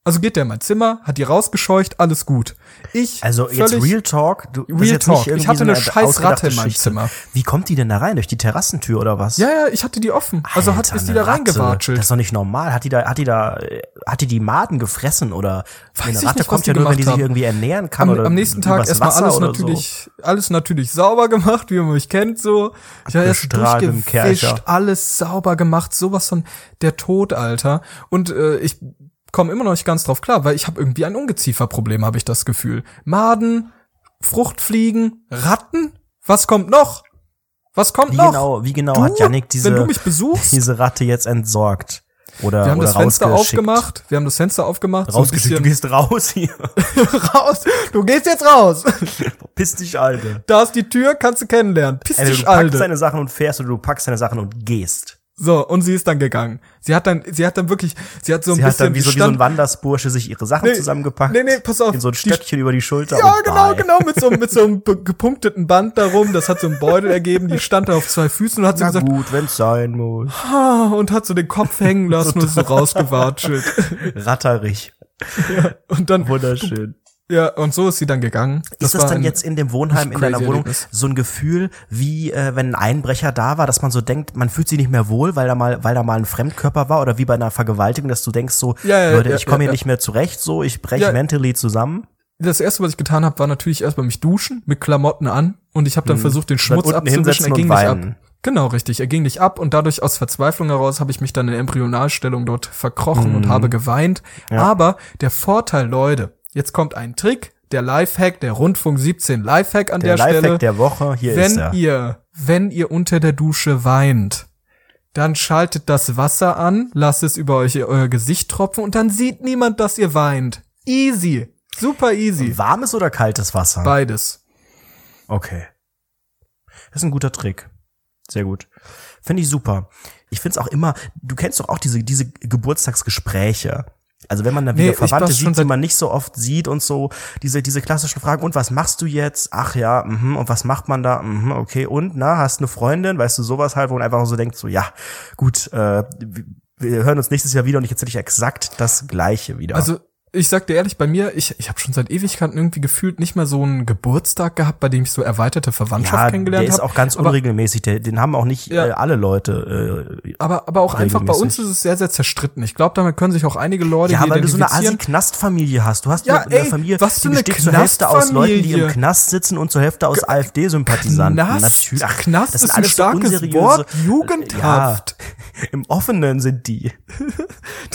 Also geht der in mein Zimmer, hat die rausgescheucht, alles gut. Ich Also jetzt Real Talk. Du, Real Talk. Ich hatte so eine scheiß ausgedachte Ratte in meinem. Zimmer. Wie kommt die denn da rein? Durch die Terrassentür oder was? Ja, ja, ich hatte die offen. Also hat, Alter, ist die da Ratte. reingewatschelt. Das ist doch nicht normal. Hat die da, hat die da, hat die die Maden gefressen oder? Weiß eine ich Ratte nicht, kommt ja nur, wenn die sich haben. irgendwie ernähren kann am, oder am nächsten Tag erstmal alles natürlich, alles natürlich sauber gemacht, wie man mich kennt, so. Ich habe erst durchgefischt, alles sauber gemacht, sowas von der Tod, Alter. Und äh, ich komme immer noch nicht ganz drauf klar, weil ich habe irgendwie ein Ungezieferproblem, habe ich das Gefühl. Maden, Fruchtfliegen, Ratten? Was kommt noch? Was kommt Wie noch? genau, wie genau Du, hat Yannick diese, besuchst, diese Ratte jetzt entsorgt? Oder, wir haben oder das Fenster aufgemacht, wir haben das Fenster aufgemacht, Rausgeschickt, so du gehst raus hier. raus. Du gehst jetzt raus. Piss dich, Alter. Da ist die Tür, kannst du kennenlernen. Piss Also dich, du packst Alter. deine Sachen und fährst oder du packst deine Sachen und gehst. So, und sie ist dann gegangen. Sie hat dann, sie hat dann wirklich, sie hat so ein Sie hat bisschen dann wie so, wie so ein Wandersbursche sich ihre Sachen Nee, zusammengepackt. nee, nee, pass auf. In so ein Die- Stöckchen über die Schulter. Ja, genau, bye. genau, mit so, mit so einem gepunkteten Band darum. Das hat so einen Beutel ergeben. Die stand da auf zwei Füßen und hat so Na gesagt, gut, wenn's sein muss. und hat so den Kopf hängen lassen und so rausgewatschelt. Ratterich. Und dann, Wunderschön. Ja, und so ist sie dann gegangen. ist das dann jetzt in dem Wohnheim in deiner Wohnung Erlebnis. so ein Gefühl, wie äh, wenn ein Einbrecher da war, dass man so denkt, man fühlt sich nicht mehr wohl, weil da mal, weil da mal ein Fremdkörper war oder wie bei einer Vergewaltigung, dass du denkst so, Ja, ja, Leute, ja, ich komme hier nicht mehr zurecht, so, ich breche mentally zusammen. Das erste, was ich getan habe, war natürlich erstmal mich duschen mit Klamotten an und ich habe dann versucht, den Schmutz abzuwischen. Er ging nicht ab. Genau, richtig. Er ging nicht ab und dadurch aus Verzweiflung heraus habe ich mich dann in Embryonalstellung dort verkrochen und habe geweint. Aber der Vorteil, Leute, jetzt kommt ein Trick, der Lifehack, der Rundfunk 17 Lifehack an Der, der, Lifehack Stelle. der Woche, hier ist wenn er. ihr, wenn ihr unter der Dusche weint, dann schaltet das Wasser an, lasst es über euch euer Gesicht tropfen und dann sieht niemand, dass ihr weint. Easy. Super easy. Warmes oder kaltes Wasser? Beides. Okay. Das ist ein guter Trick. Sehr gut. Finde ich super. Ich finde es auch immer, du kennst doch auch diese, diese Geburtstagsgespräche. Also wenn man dann wieder Nee, Verwandte sieht, die man nicht so oft sieht und so, diese, diese klassischen Fragen, und was machst du jetzt? Ach ja, mhm, und was macht man da? Mhm, okay, und, na, hast eine Freundin? Weißt du, sowas halt, wo man einfach so denkt, so, ja, gut, äh, wir hören uns nächstes Jahr wieder und ich erzähle dich exakt das Gleiche wieder. Also ich sag dir ehrlich, bei mir, ich, ich habe schon seit Ewigkeiten irgendwie gefühlt nicht mehr so einen Geburtstag gehabt, bei dem ich so erweiterte Verwandtschaft ja, der kennengelernt ist habe. auch ganz unregelmäßig, der, den haben auch nicht Ja. äh, alle Leute. Äh, aber, aber auch einfach bei uns ist es sehr, sehr zerstritten. Ich glaube, damit können sich auch einige Leute ja, weil du so eine identifizieren. Assi-Knastfamilie hast. Du hast Ja, eine, eine ey, Familie, was die eine besteht zur Hälfte aus Leuten, die im. Knast sitzen und zur Hälfte aus AfD-Sympathisanten. Natürlich. Ach, Knast das ist ein alles so starkes unseriöse- Wort. Jugendhaft. Ja, Im Offenen sind die.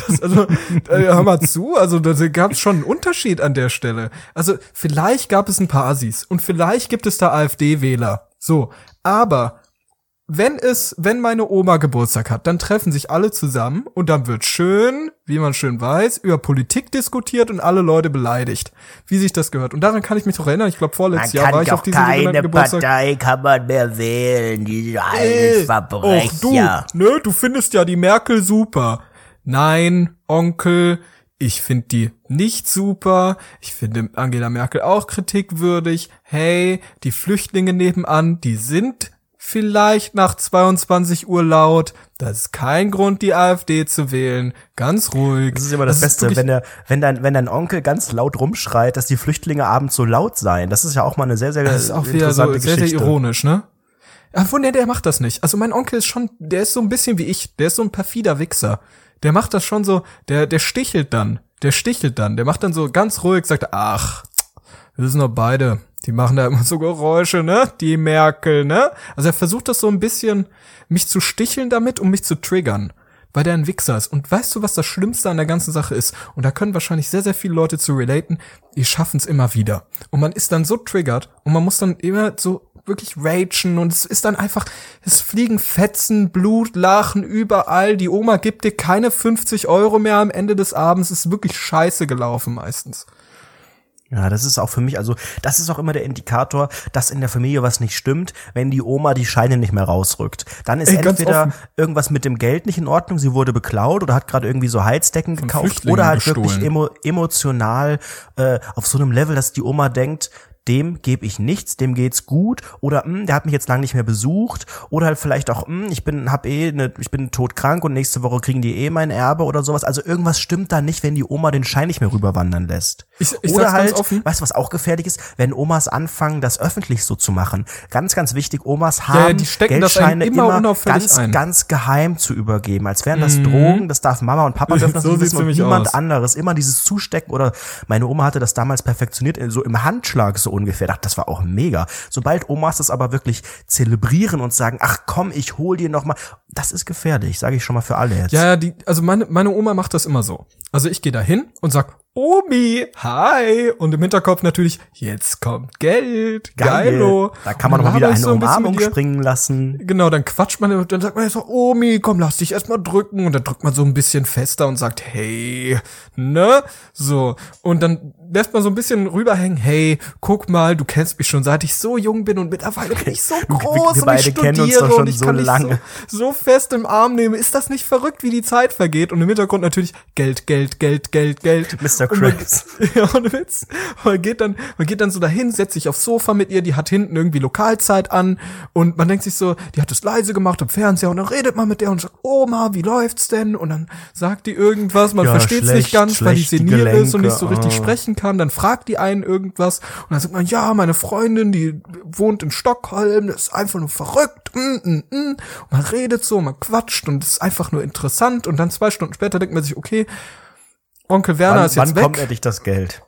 Das, also, äh, hör mal zu, also da gab es schon einen Unterschied an der Stelle. Also vielleicht gab es ein paar Assis und vielleicht gibt es da AfD-Wähler. So, aber wenn es, wenn meine Oma Geburtstag hat, dann treffen sich alle zusammen und dann wird schön, wie man schön weiß, über Politik diskutiert und alle Leute beleidigt, wie sich das gehört. Und daran kann ich mich noch erinnern. Ich glaube vorletztes Jahr war ich auf diesem sogenannten Geburtstag. kann man mehr wählen, diese Ey, Och, du, ne, du findest ja die Merkel super. Nein, Onkel, ich finde die nicht super. Ich finde Angela Merkel auch kritikwürdig. Hey, die Flüchtlinge nebenan, die sind vielleicht nach 22 Uhr laut. Das ist kein Grund, die AfD zu wählen. Ganz ruhig. Das ist immer das, Beste, wirklich- wenn der, wenn dein, wenn dein Onkel ganz laut rumschreit, dass die Flüchtlinge abends so laut seien. Das ist ja auch mal eine sehr, sehr Das ist auch wieder so interessante sehr, sehr Geschichte. ironisch, ne? Ja, von der, der macht das nicht. Also mein Onkel ist schon, der ist so ein bisschen wie ich. Der ist so ein perfider Wichser. Der macht das schon so, der, der stichelt dann. Der stichelt dann. Der macht dann so ganz ruhig, sagt, ach, wir sind doch beide. Die machen da immer so Geräusche, ne? Die Merkel, ne? Also er versucht das so ein bisschen, mich zu sticheln damit, um mich zu triggern. Weil der ein Wichser ist. Und weißt du, was das Schlimmste an der ganzen Sache ist? Und da können wahrscheinlich sehr, sehr viele Leute zu relaten. Die schaffen es immer wieder. Und man ist dann so triggert und man muss dann immer so wirklich ragen und es ist dann einfach, es fliegen Fetzen, Blut, Lachen überall. Die Oma gibt dir keine 50 Euro mehr am Ende des Abends. Es ist wirklich scheiße gelaufen meistens. Ja, das ist auch für mich, also das ist auch immer der Indikator, dass in der Familie was nicht stimmt, wenn die Oma die Scheine nicht mehr rausrückt. Dann ist Ey, entweder irgendwas mit dem Geld nicht in Ordnung, sie wurde beklaut oder hat gerade irgendwie so Heizdecken gekauft Flüchtlingen oder halt gestohlen. wirklich emo emotional äh, auf so einem Level, dass die Oma denkt, dem gebe ich nichts, dem geht's gut oder hm, der hat mich jetzt lange nicht mehr besucht oder halt vielleicht auch hm, ich bin hab eh ne, ich bin todkrank und nächste Woche kriegen die eh mein Erbe oder sowas. Also irgendwas stimmt da nicht, wenn die Oma den Schein nicht mehr rüberwandern lässt. Ich- ich oder halt, weißt du, was auch gefährlich ist, wenn Omas anfangen, das öffentlich so zu machen. Ganz, ganz wichtig, Omas ja, haben die stecken Geldscheine immer immer, ganz, ein. Mhm. ganz geheim zu übergeben, als wären das Drogen. Das darf Mama und Papa dürfen das So nicht wissen und niemand aus. anderes. Immer dieses Zustecken oder meine Oma hatte das damals perfektioniert, so im Handschlag so ungefähr. Dachte, das war auch mega. Sobald Omas das aber wirklich zelebrieren und sagen, ach komm, ich hol dir noch mal, das ist gefährlich, sage ich schon mal für alle jetzt. Ja, die, also meine, meine Oma macht das immer so. Also ich gehe da hin und sag, Omi, hi. Und im Hinterkopf natürlich, jetzt kommt Geld, geilo. Da kann man mal wieder eine so ein Umarmung springen lassen. Genau, dann quatscht man und dann sagt man so, Omi, komm, lass dich erstmal drücken. Und dann drückt man so ein bisschen fester und sagt, hey, ne? So. Und dann lässt man so ein bisschen rüberhängen, hey, guck mal, du kennst mich schon seit ich so jung bin und mittlerweile bin ich so wir groß und ich studiere doch schon und ich so kann dich lange. so, so fest im Arm nehmen. Ist das nicht verrückt, wie die Zeit vergeht? Und im Hintergrund natürlich Geld, Geld, Geld, Geld, Geld. Mr. Man- Krabs. Ja, ohne Witz. Man geht dann, man geht dann so dahin, setzt sich aufs Sofa mit ihr, die hat hinten irgendwie Lokalzeit an und man denkt sich so, die hat es leise gemacht am Fernseher und dann redet man mit der und sagt, Oma, wie läuft's denn? Und dann sagt die irgendwas, man Ja, versteht's nicht schlecht, ganz, weil die senil ist und nicht so richtig ah. sprechen kann. Dann fragt die einen irgendwas und dann sagt man, ja, meine Freundin, die wohnt in Stockholm, das ist einfach nur verrückt. Mm, mm, mm. Und man redet so, man quatscht und es ist einfach nur interessant und dann zwei Stunden später denkt man sich, okay, Onkel Werner Wann, ist jetzt wann weg. kommt endlich das Geld?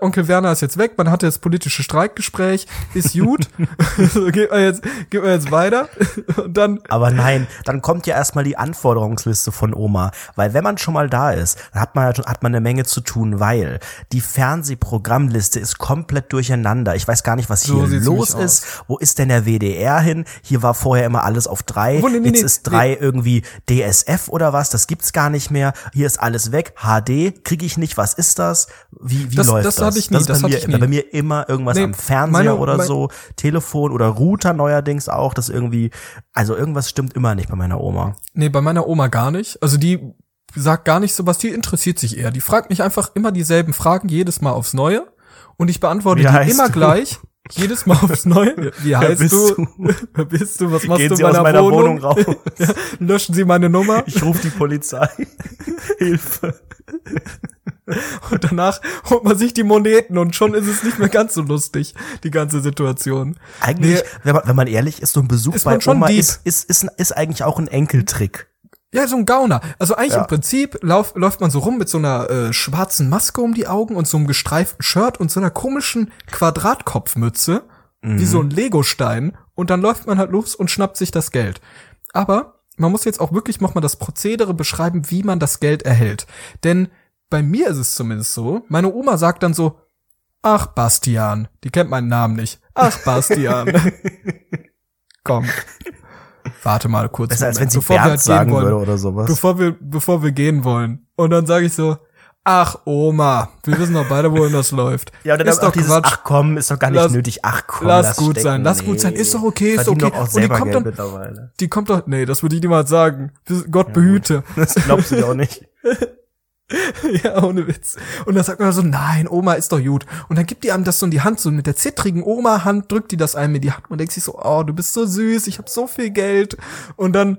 Onkel Werner ist jetzt weg, man hatte das politische Streikgespräch, ist gut. so, geht man jetzt, geht man jetzt weiter. Und dann, Aber nein, dann kommt ja erstmal die Anforderungsliste von Oma, weil wenn man schon mal da ist, dann hat man ja schon, hat man eine Menge zu tun, weil die Fernsehprogrammliste ist komplett durcheinander. Ich weiß gar nicht, was hier los ist. Wo ist denn der WDR hin? Hier war vorher immer alles auf drei. Obwohl, nee, nee, Jetzt nee, ist drei irgendwie DSF oder was? Das gibt's gar nicht mehr. Hier ist alles weg. HD kriege ich nicht. Was ist das? Wie wie das, läuft das hatte ich nie, ist das bei mir, ich nie. Bei mir immer irgendwas Nee, am Fernseher meine- oder mein- so, Telefon oder Router neuerdings auch, das irgendwie, also irgendwas stimmt immer nicht bei meiner Oma. Nee, bei meiner Oma gar nicht. Also die sagt gar nicht sowas, die interessiert sich eher. Die fragt mich einfach immer dieselben Fragen jedes Mal aufs Neue und ich beantworte die immer du? gleich. Jedes Mal aufs Neue. Wie heißt bist du? Wer bist du? Was machst Gehen du in meiner, meiner Wohnung? Wohnung raus. löschen Sie meine Nummer. Ich rufe die Polizei. Hilfe. Und danach holt man sich die Moneten und schon ist es nicht mehr ganz so lustig, die ganze Situation. Eigentlich, Nee. wenn, man, wenn man ehrlich ist, so ein Besuch Ist bei Oma ist, ist, ist, ist eigentlich auch ein Enkeltrick. Ja, so ein Gauner. Also eigentlich Ja. im Prinzip lauf, läuft man so rum mit so einer äh, schwarzen Maske um die Augen und so einem gestreiften Shirt und so einer komischen Quadratkopfmütze, wie so ein Legostein. Und dann läuft man halt los und schnappt sich das Geld. Aber man muss jetzt auch wirklich noch mal das Prozedere beschreiben, wie man das Geld erhält. Denn bei mir ist es zumindest so, meine Oma sagt dann so, ach Bastian, die kennt meinen Namen nicht. Ach Bastian. Komm. Warte mal kurz. Besser als wenn sie bevor wir Bernd halt gehen sagen wollen würde oder sowas. bevor wir, bevor wir gehen wollen. Und dann sage ich so, ach Oma, wir wissen doch beide, wohin das läuft. Ja, und dann ist doch dieses, Quatsch. ach komm, ist doch gar nicht Lass- nötig, ach komm, lass gut stecken. sein, lass gut sein, ist doch okay, ist Verdienen okay. Doch auch Und die kommt Geld dann- mittlerweile. Die kommt doch, nee, das würde ich niemals sagen. Gott behüte. Das glaubst du doch nicht. ja, ohne Witz. Und dann sagt man so, nein, Oma ist doch gut. Und dann gibt die einem das so in die Hand, so mit der zittrigen Oma-Hand drückt die das einem in die Hand und denkt sich so, oh, du bist so süß, ich habe so viel Geld. Und dann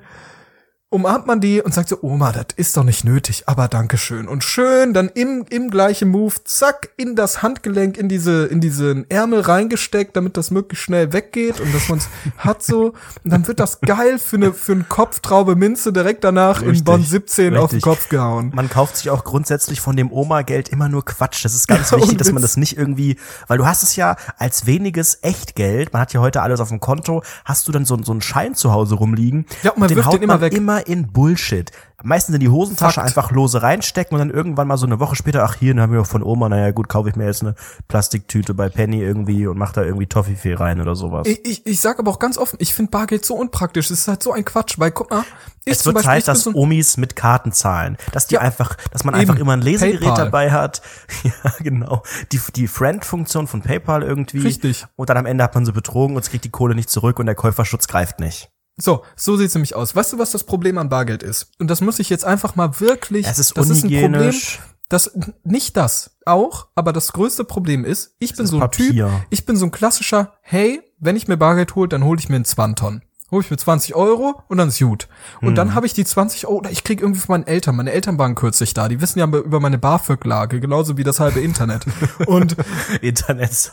umarmt man die und sagt so, Oma, das ist doch nicht nötig, aber Dankeschön. Und schön dann im, im gleichen Move, zack, in das Handgelenk, in diese, in diesen Ärmel reingesteckt, damit das möglichst schnell weggeht und dass man es hat so. Und dann wird das geil für eine, für einen Kopftraube Minze direkt danach in Richtig, Bonn 17 auf den richtig. Kopf gehauen. Man kauft sich auch grundsätzlich von dem Oma-Geld immer nur Quatsch. Das ist ganz Ja, wichtig, dass man das nicht irgendwie, weil du hast es ja als weniges Echtgeld, man hat ja heute alles auf dem Konto, hast du dann so, so einen Schein zu Hause rumliegen. Ja, und man wirft haut den immer weg. immer in Bullshit. Meistens in die Hosentasche Fakt. einfach lose reinstecken und dann irgendwann mal so eine Woche später, ach hier, dann haben wir von Oma, naja gut, kaufe ich mir jetzt eine Plastiktüte bei Penny irgendwie und mach da irgendwie Toffifee rein oder sowas. Ich, ich, ich sag aber auch ganz offen, ich finde Bargeld so unpraktisch. Es ist halt so ein Quatsch, weil guck mal, ich es wird Beispiel, Zeit, bin dass so Omis mit Karten zahlen. Dass die Ja, einfach, dass man eben. einfach immer ein Lesegerät PayPal. dabei hat. Ja, genau. Die, die Friend-Funktion von PayPal irgendwie. Richtig. Und dann am Ende hat man sie betrogen und es kriegt die Kohle nicht zurück und der Käuferschutz greift nicht. So, so sieht's nämlich aus. Weißt du, was das Problem an Bargeld ist? Und das muss ich jetzt einfach mal wirklich, Es ist das ist ein Problem, unhygienisch. das, nicht das, auch, aber das größte Problem ist, ich bin ist so ein Papier. Typ, ich bin so ein klassischer, hey, wenn ich mir Bargeld hole, dann hole ich mir einen Zwanton. Hol ich mir 20 Euro und dann ist gut. Und Hm. dann habe ich die 20 Euro, oder ich krieg irgendwie von meinen Eltern, meine Eltern waren kürzlich da, die wissen ja über meine BAföG-Lage, genauso wie das halbe Internet. Und Internet.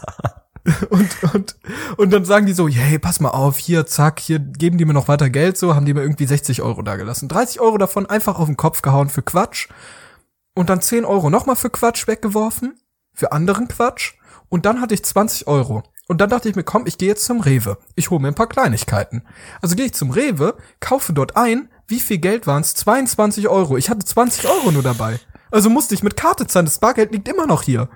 und, und, und dann sagen die so, hey, pass mal auf, hier, zack, hier geben die mir noch weiter Geld, so haben die mir irgendwie 60 Euro da gelassen. 30 Euro davon einfach auf den Kopf gehauen für Quatsch und dann 10 Euro nochmal für Quatsch weggeworfen, für anderen Quatsch und dann hatte ich 20 Euro. Und dann dachte ich mir, komm, ich gehe jetzt zum Rewe. Ich hole mir ein paar Kleinigkeiten. Also gehe ich zum Rewe, kaufe dort ein, wie viel Geld waren es? 22 Euro. Ich hatte 20 Euro nur dabei. Also musste ich mit Karte zahlen, das Bargeld liegt immer noch hier.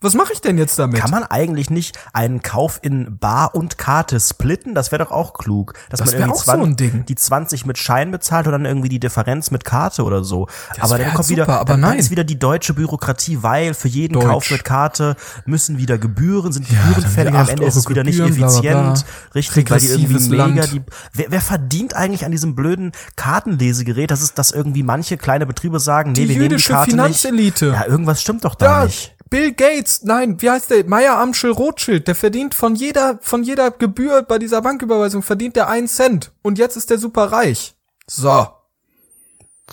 Was mache ich denn jetzt damit? Kann man eigentlich nicht einen Kauf in Bar und Karte splitten? Das wäre doch auch klug. Dass Das man irgendwie auch so ein Ding. die 20 mit Schein bezahlt und dann irgendwie die Differenz mit Karte oder so. aber wär dann kommt wieder, super, aber dann, nein. ist wieder die deutsche Bürokratie, weil für jeden Deutsch. Kauf mit Karte müssen wieder Gebühren, sind Ja, Gebühren dann fällig, wieder am Ende ist es wieder nicht Gebühren, bla, bla, bla. effizient. Richtig, weil die irgendwie mega die, wer, wer verdient eigentlich an diesem blöden Kartenlesegerät? Das ist, dass irgendwie manche kleine Betriebe sagen, nee, Die wir nehmen die Karte Finanzelite. nicht. Ja, irgendwas stimmt doch da Ja, nicht. Bill Gates, nein, wie heißt der? Meyer Amschel Rothschild, der verdient von jeder, von jeder Gebühr bei dieser Banküberweisung verdient der einen Cent. Und jetzt ist der super reich. So.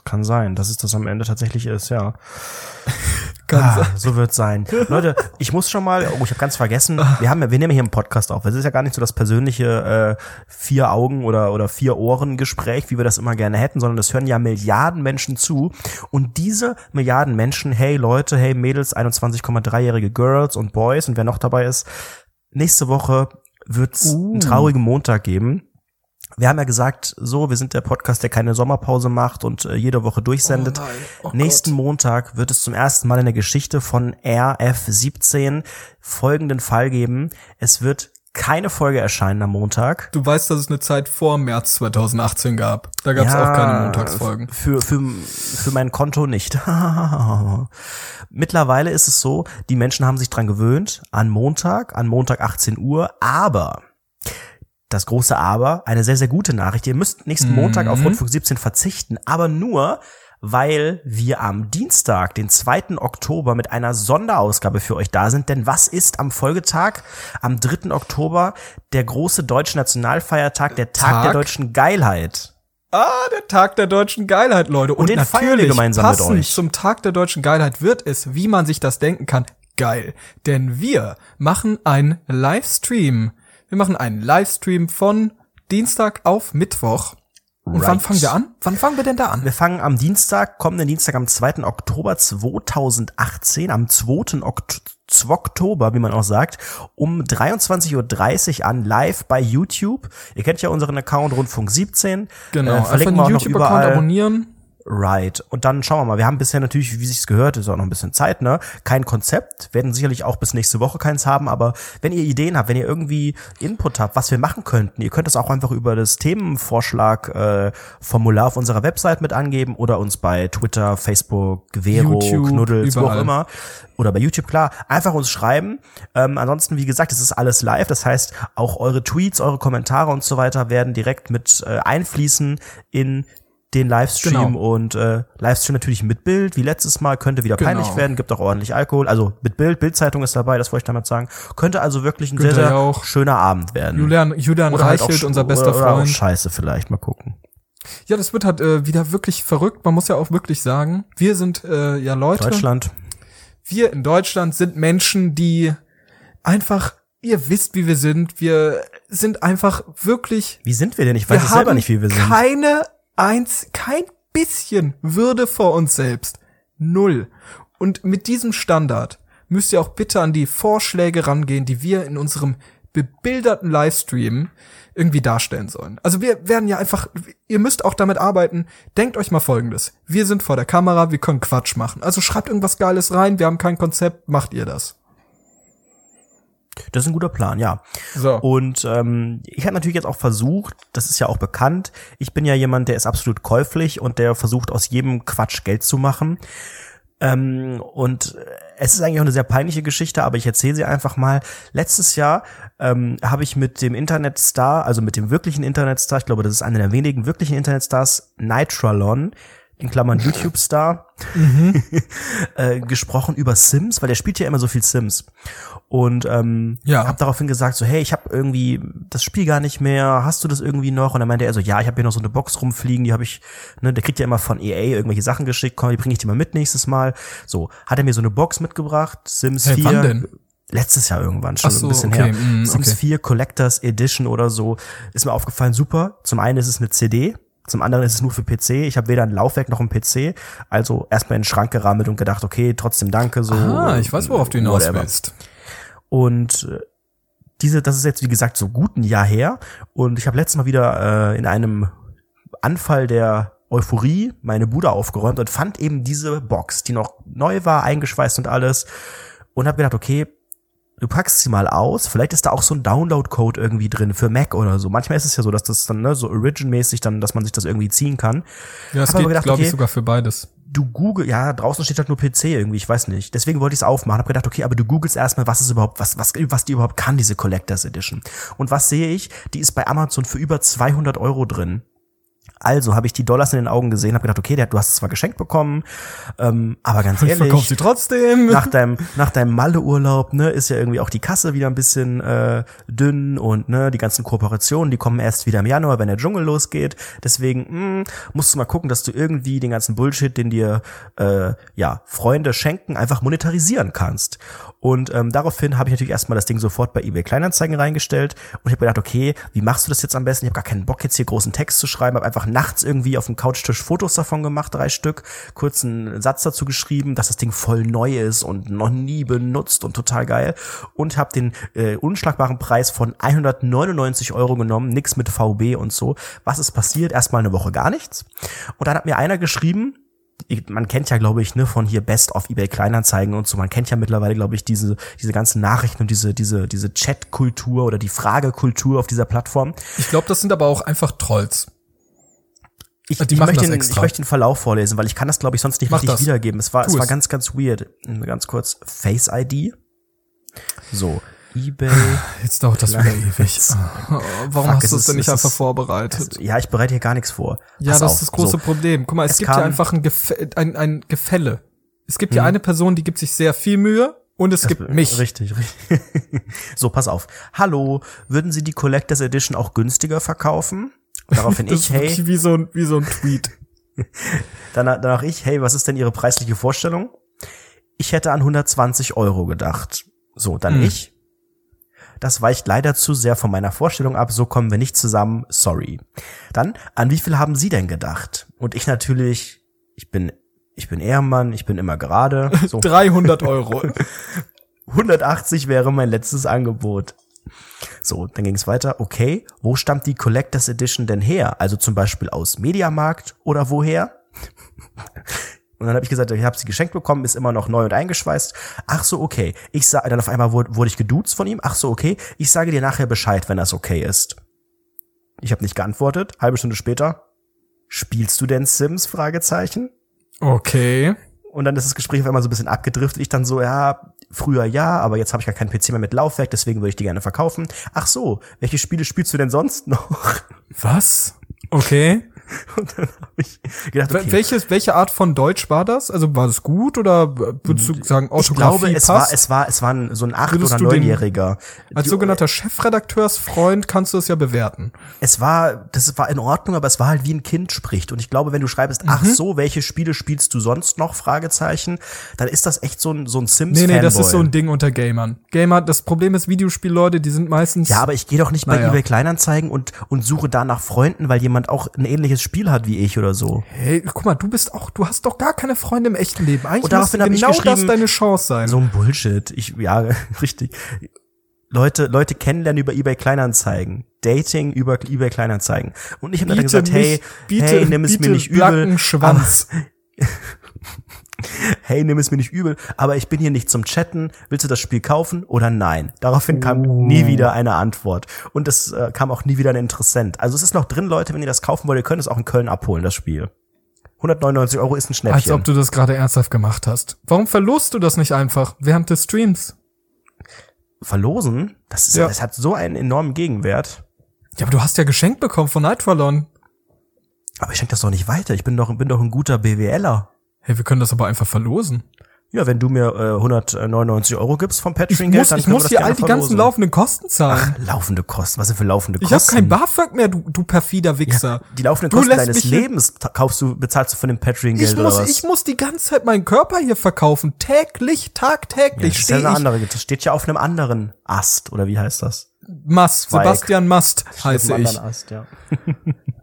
Kann sein, dass es das am Ende tatsächlich ist, ja. Ah, so wird's sein. Leute, ich muss schon mal, oh, ich habe ganz vergessen, wir haben ja, wir nehmen hier einen Podcast auf. Es ist ja gar nicht so das persönliche äh, vier Augen oder oder vier Ohren Gespräch, wie wir das immer gerne hätten, sondern es hören ja Milliarden Menschen zu und diese Milliarden Menschen, hey Leute, hey Mädels, 21,3-jährige Girls und Boys und wer noch dabei ist, nächste Woche wird's einen traurigen Montag geben. Wir haben ja gesagt, so, wir sind der Podcast, der keine Sommerpause macht und äh, jede Woche durchsendet. Oh oh Nächsten Montag wird es zum ersten Mal in der Geschichte von RF17 folgenden Fall geben. Es wird keine Folge erscheinen am Montag. Du weißt, dass es eine Zeit vor März 2018 gab. Da gab es auch keine Montagsfolgen. Für, für, für mein Konto nicht. Mittlerweile ist es so, die Menschen haben sich dran gewöhnt, an Montag, an Montag 18 Uhr, aber das große Aber, eine sehr, sehr gute Nachricht. Ihr müsst nächsten Montag auf Rundfunk 17 verzichten, aber nur, weil wir am Dienstag, den 2. Oktober, mit einer Sonderausgabe für euch da sind. Denn was ist am Folgetag, am 3. Oktober, der große deutsche Nationalfeiertag, der Tag, Tag? der deutschen Geilheit? Ah, der Tag der deutschen Geilheit, Leute. Und, den feiern wir natürlich, gemeinsam mit passend euch. zum Tag der deutschen Geilheit wird es, wie man sich das denken kann, geil. Denn wir machen einen Livestream. Wir machen einen Livestream von Dienstag auf Mittwoch. Und wann Right. fangen wir an? Wann fangen wir denn da an? Wir fangen am Dienstag, kommenden Dienstag am 2. Oktober 2018, am 2. Okt Oktober, wie man auch sagt, um 23.30 Uhr an, live bei YouTube. Ihr kennt ja unseren Account Rundfunk 17. Genau, Äh, verlinken den wir auch noch YouTube-Account überall. abonnieren. Right. Und dann schauen wir mal. Wir haben bisher natürlich, wie sich's gehört, ist auch noch ein bisschen Zeit, ne? Kein Konzept. Werden sicherlich auch bis nächste Woche keins haben. Aber wenn ihr Ideen habt, wenn ihr irgendwie Input habt, was wir machen könnten, ihr könnt das auch einfach über das Themenvorschlag-Formular äh, Formular auf unserer Website mit angeben oder uns bei Twitter, Facebook, Vero, YouTube, Knuddels, wo auch immer. Oder bei YouTube, klar. Einfach uns schreiben. Ähm, ansonsten, wie gesagt, es ist alles live. Das heißt, auch eure Tweets, eure Kommentare und so weiter werden direkt mit äh, einfließen in den Livestream Genau. und äh, Livestream natürlich mit Bild, wie letztes Mal, könnte wieder Genau. peinlich werden, gibt auch ordentlich Alkohol, also mit Bild, Bildzeitung ist dabei, das wollte ich damit sagen. Könnte also wirklich ein sehr, Günther sehr Jauch. schöner Abend werden. Julian, Julian Oder halt auch Reichelt, unser bester oder, oder auch Freund. Scheiße vielleicht, mal gucken. Ja, das wird halt äh, wieder wirklich verrückt. Man muss ja auch wirklich sagen, wir sind äh, ja Leute. Deutschland. Wir in Deutschland sind Menschen, die einfach, ihr wisst, wie wir sind. Wir sind einfach wirklich. Wie sind wir denn? Ich weiß es selber nicht, wie wir sind. keine eins, kein bisschen Würde vor uns selbst. Null. Und mit diesem Standard müsst ihr auch bitte an die Vorschläge rangehen, die wir in unserem bebilderten Livestream irgendwie darstellen sollen. Also wir werden ja einfach, ihr müsst auch damit arbeiten. Denkt euch mal Folgendes. Wir sind vor der Kamera, wir können Quatsch machen. Also schreibt irgendwas Geiles rein, wir haben kein Konzept, macht ihr das. Das ist ein guter Plan, ja. So. Und ähm, ich habe natürlich jetzt auch versucht, das ist ja auch bekannt, ich bin ja jemand, der ist absolut käuflich und der versucht aus jedem Quatsch Geld zu machen. Ähm, und es ist eigentlich auch eine sehr peinliche Geschichte, aber ich erzähle sie einfach mal. Letztes Jahr ähm, habe ich mit dem Internetstar, also mit dem wirklichen Internetstar, ich glaube, das ist einer der wenigen wirklichen Internetstars, Nitralon, in Klammern YouTube-Star, äh, gesprochen über Sims, weil der spielt ja immer so viel Sims. Und ähm, Ja. habe daraufhin gesagt, so, hey, ich habe irgendwie das Spiel gar nicht mehr, hast du das irgendwie noch? Und dann meinte er so, ja, ich habe hier noch so eine Box rumfliegen, die habe ich, ne, der kriegt ja immer von EA irgendwelche Sachen geschickt, komm, die bringe ich dir mal mit nächstes Mal. So, hat er mir so eine Box mitgebracht, Sims Hey, 4. wann denn? Letztes Jahr irgendwann, schon so, ein bisschen okay, her. mm, Sims okay. 4 Collectors Edition oder so. Ist mir aufgefallen, super. Zum einen ist es eine CD, zum anderen ist es nur für PC. Ich habe weder ein Laufwerk noch ein PC. Also erstmal in den Schrank gerammelt und gedacht, okay, trotzdem danke. So, Ah, ich weiß, worauf du hinaus willst. Und äh, diese, das ist jetzt wie gesagt so gut ein Jahr her. Und ich habe letztes Mal wieder äh, in einem Anfall der Euphorie meine Bude aufgeräumt und fand eben diese Box, die noch neu war, eingeschweißt und alles. Und habe gedacht, okay, du packst sie mal aus. Vielleicht ist da auch so ein Download-Code irgendwie drin für Mac oder so. Manchmal ist es ja so, dass das dann ne, so Origin-mäßig dann, dass man sich das irgendwie ziehen kann. Ja, es Hab aber geht, gedacht, glaube ich, okay, sogar für beides. du Google, ja, draußen steht halt nur PC irgendwie, ich weiß nicht. Deswegen wollte ich es aufmachen, habe gedacht, okay, aber du googelst erstmal, was ist überhaupt, was, was, was die überhaupt kann, diese Collectors Edition. Und was sehe ich? Die ist bei Amazon für über 200 Euro drin. Also habe ich die Dollars in den Augen gesehen, habe gedacht, okay, der, du hast es zwar geschenkt bekommen, ähm, aber ganz Ich verkaufe ehrlich, sie trotzdem. nach deinem nach deinem Malle-Urlaub, ne, ist ja irgendwie auch die Kasse wieder ein bisschen äh, dünn und ne, die ganzen Kooperationen, die kommen erst wieder im Januar, wenn der Dschungel losgeht. Deswegen mh, musst du mal gucken, dass du irgendwie den ganzen Bullshit, den dir äh, ja Freunde schenken, einfach monetarisieren kannst. Und ähm, daraufhin habe ich natürlich erstmal das Ding sofort bei eBay Kleinanzeigen reingestellt und ich habe gedacht, okay, wie machst du das jetzt am besten? Ich habe gar keinen Bock jetzt hier großen Text zu schreiben, habe einfach nachts irgendwie auf dem Couchtisch Fotos davon gemacht, drei Stück, kurz einen Satz dazu geschrieben, dass das Ding voll neu ist und noch nie benutzt und total geil und habe den äh, unschlagbaren Preis von 199 Euro genommen, nix mit VB und so. Was ist passiert? Erstmal eine Woche gar nichts und dann hat mir einer geschrieben, man kennt ja, glaube ich, ne, von hier Best of eBay Kleinanzeigen und so, man kennt ja mittlerweile, glaube ich, diese, diese ganzen Nachrichten und diese, diese, diese Chat-Kultur oder die Fragekultur auf dieser Plattform. Ich glaube, das sind aber auch einfach Trolls. Ich, Die ich, möchte das den, ich möchte den Verlauf vorlesen, weil ich kann das, glaube ich, sonst nicht Mach richtig das. wiedergeben. Es war, Tu es war es. ganz, ganz weird. Ganz kurz, Face ID. So, eBay. Jetzt dauert das wieder ewig. Oh, Warum Fuck, hast es du es denn nicht es einfach vorbereitet? Ja, ich bereite hier gar nichts vor. Ja, Pass das auf. ist das große So, Problem. Guck mal, es, Es gibt ja einfach ein, Gef ein, ein Gefälle. Es gibt ja Mhm. eine Person, die gibt sich sehr viel Mühe und es gibt mich. Richtig, richtig. so, pass auf. Hallo, würden Sie die Collectors Edition auch günstiger verkaufen? Daraufhin Das ich, ist wirklich hey, wie so ein, wie so ein Tweet. danach, danach ich, hey, was ist denn Ihre preisliche Vorstellung? Ich hätte an 120 Euro gedacht. So, dann Hm. ich. Das weicht leider zu sehr von meiner Vorstellung ab, so kommen wir nicht zusammen, sorry. Dann, an wie viel haben Sie denn gedacht? Und ich natürlich, ich bin, ich bin Ehrenmann, ich bin immer gerade. So, 300 Euro. 180 wäre mein letztes Angebot. So, dann ging es weiter. Okay, wo stammt die Collectors Edition denn her? Also zum Beispiel aus Mediamarkt oder woher? Und dann habe ich gesagt, ich habe sie geschenkt bekommen, ist immer noch neu und eingeschweißt. Ach so, okay. Ich sag, dann auf einmal wurde, wurde ich geduzt von ihm. Ach so, okay. Ich sage dir nachher Bescheid, wenn das okay ist. Ich habe nicht geantwortet. Halbe Stunde später. Spielst du denn Sims? Fragezeichen. Okay. Und dann ist das Gespräch auf einmal so ein bisschen abgedriftet. Ich dann so, ja, früher ja, aber jetzt habe ich gar keinen PC mehr mit Laufwerk, deswegen würde ich die gerne verkaufen. Ach so, welche Spiele spielst du denn sonst noch? Was? Okay. Und dann habe ich gedacht, okay, Welches, welche Art von Deutsch war das? Also war das gut oder würdest du sagen, ich Orthographie glaube, es passt? war, es war, es war ein, so ein acht Würdest oder du den- neunjähriger. Als Die- sogenannter Chefredakteursfreund kannst du es ja bewerten. es war, das war in Ordnung, aber es war halt wie ein Kind spricht. Und ich glaube, wenn du schreibst, ach Mhm. so, welche Spiele spielst du sonst noch? Fragezeichen, dann ist das echt so ein, so ein Sims Nee, nee, das ist so ein Ding unter Gamern. Gamer, das Problem ist, Videospielleute, die sind meistens. Ja, aber ich gehe doch nicht bei Naja. eBay Kleinanzeigen und, und suche da nach Freunden, weil jemand auch ein ähnliches Spiel hat wie ich oder so. Hey, guck mal, du bist auch, du hast doch gar keine Freunde im echten Leben. Eigentlich Und daraufhin müsste hab ich genau das deine Chance sein. So ein Bullshit. Ich, ja, richtig. Leute, Leute kennenlernen über eBay Kleinanzeigen. Dating über eBay Kleinanzeigen. Und ich habe dann gesagt, hey, biete, hey, nimm es mir nicht übel. Schwanz. hey, nimm es mir nicht übel, aber ich bin hier nicht zum Chatten. Willst du das Spiel kaufen oder nein? Daraufhin kam nie wieder eine Antwort. Und es äh, kam auch nie wieder ein Interessent. Also es ist noch drin, Leute, wenn ihr das kaufen wollt, ihr könnt es auch in Köln abholen, das Spiel. 199 Euro ist ein Als Schnäppchen. ob du das gerade ernsthaft gemacht hast. Warum verlost du das nicht einfach während des Streams? Verlosen, das, ist, Ja. das hat so einen enormen Gegenwert. Ja, aber du hast ja geschenkt bekommen von Nightfallon. Aber ich schenke das doch nicht weiter. Ich bin doch, bin doch ein guter BWLer. Hey, wir können das aber einfach verlosen. Ja, wenn du mir äh, 199 Euro gibst vom Ich Patreon-Geld, dann ich muss dir all die ganzen verlosen. laufenden Kosten zahlen. Laufende Kosten. Was sind für laufende ich habe Kosten? kein BAföG mehr, du, du perfider Wichser. Die laufenden Du Kosten deines Lebens kaufst du, bezahlst du von dem Patreon-Geld Ich muss, ich muss die ganze Zeit meinen Körper hier verkaufen. Täglich, ja, tagtäglich das ist ja eine ich. andere. Das steht ja auf einem anderen Ast, oder wie heißt das? Mast. Sebastian Mast heiße ich. anderen Ast, ja.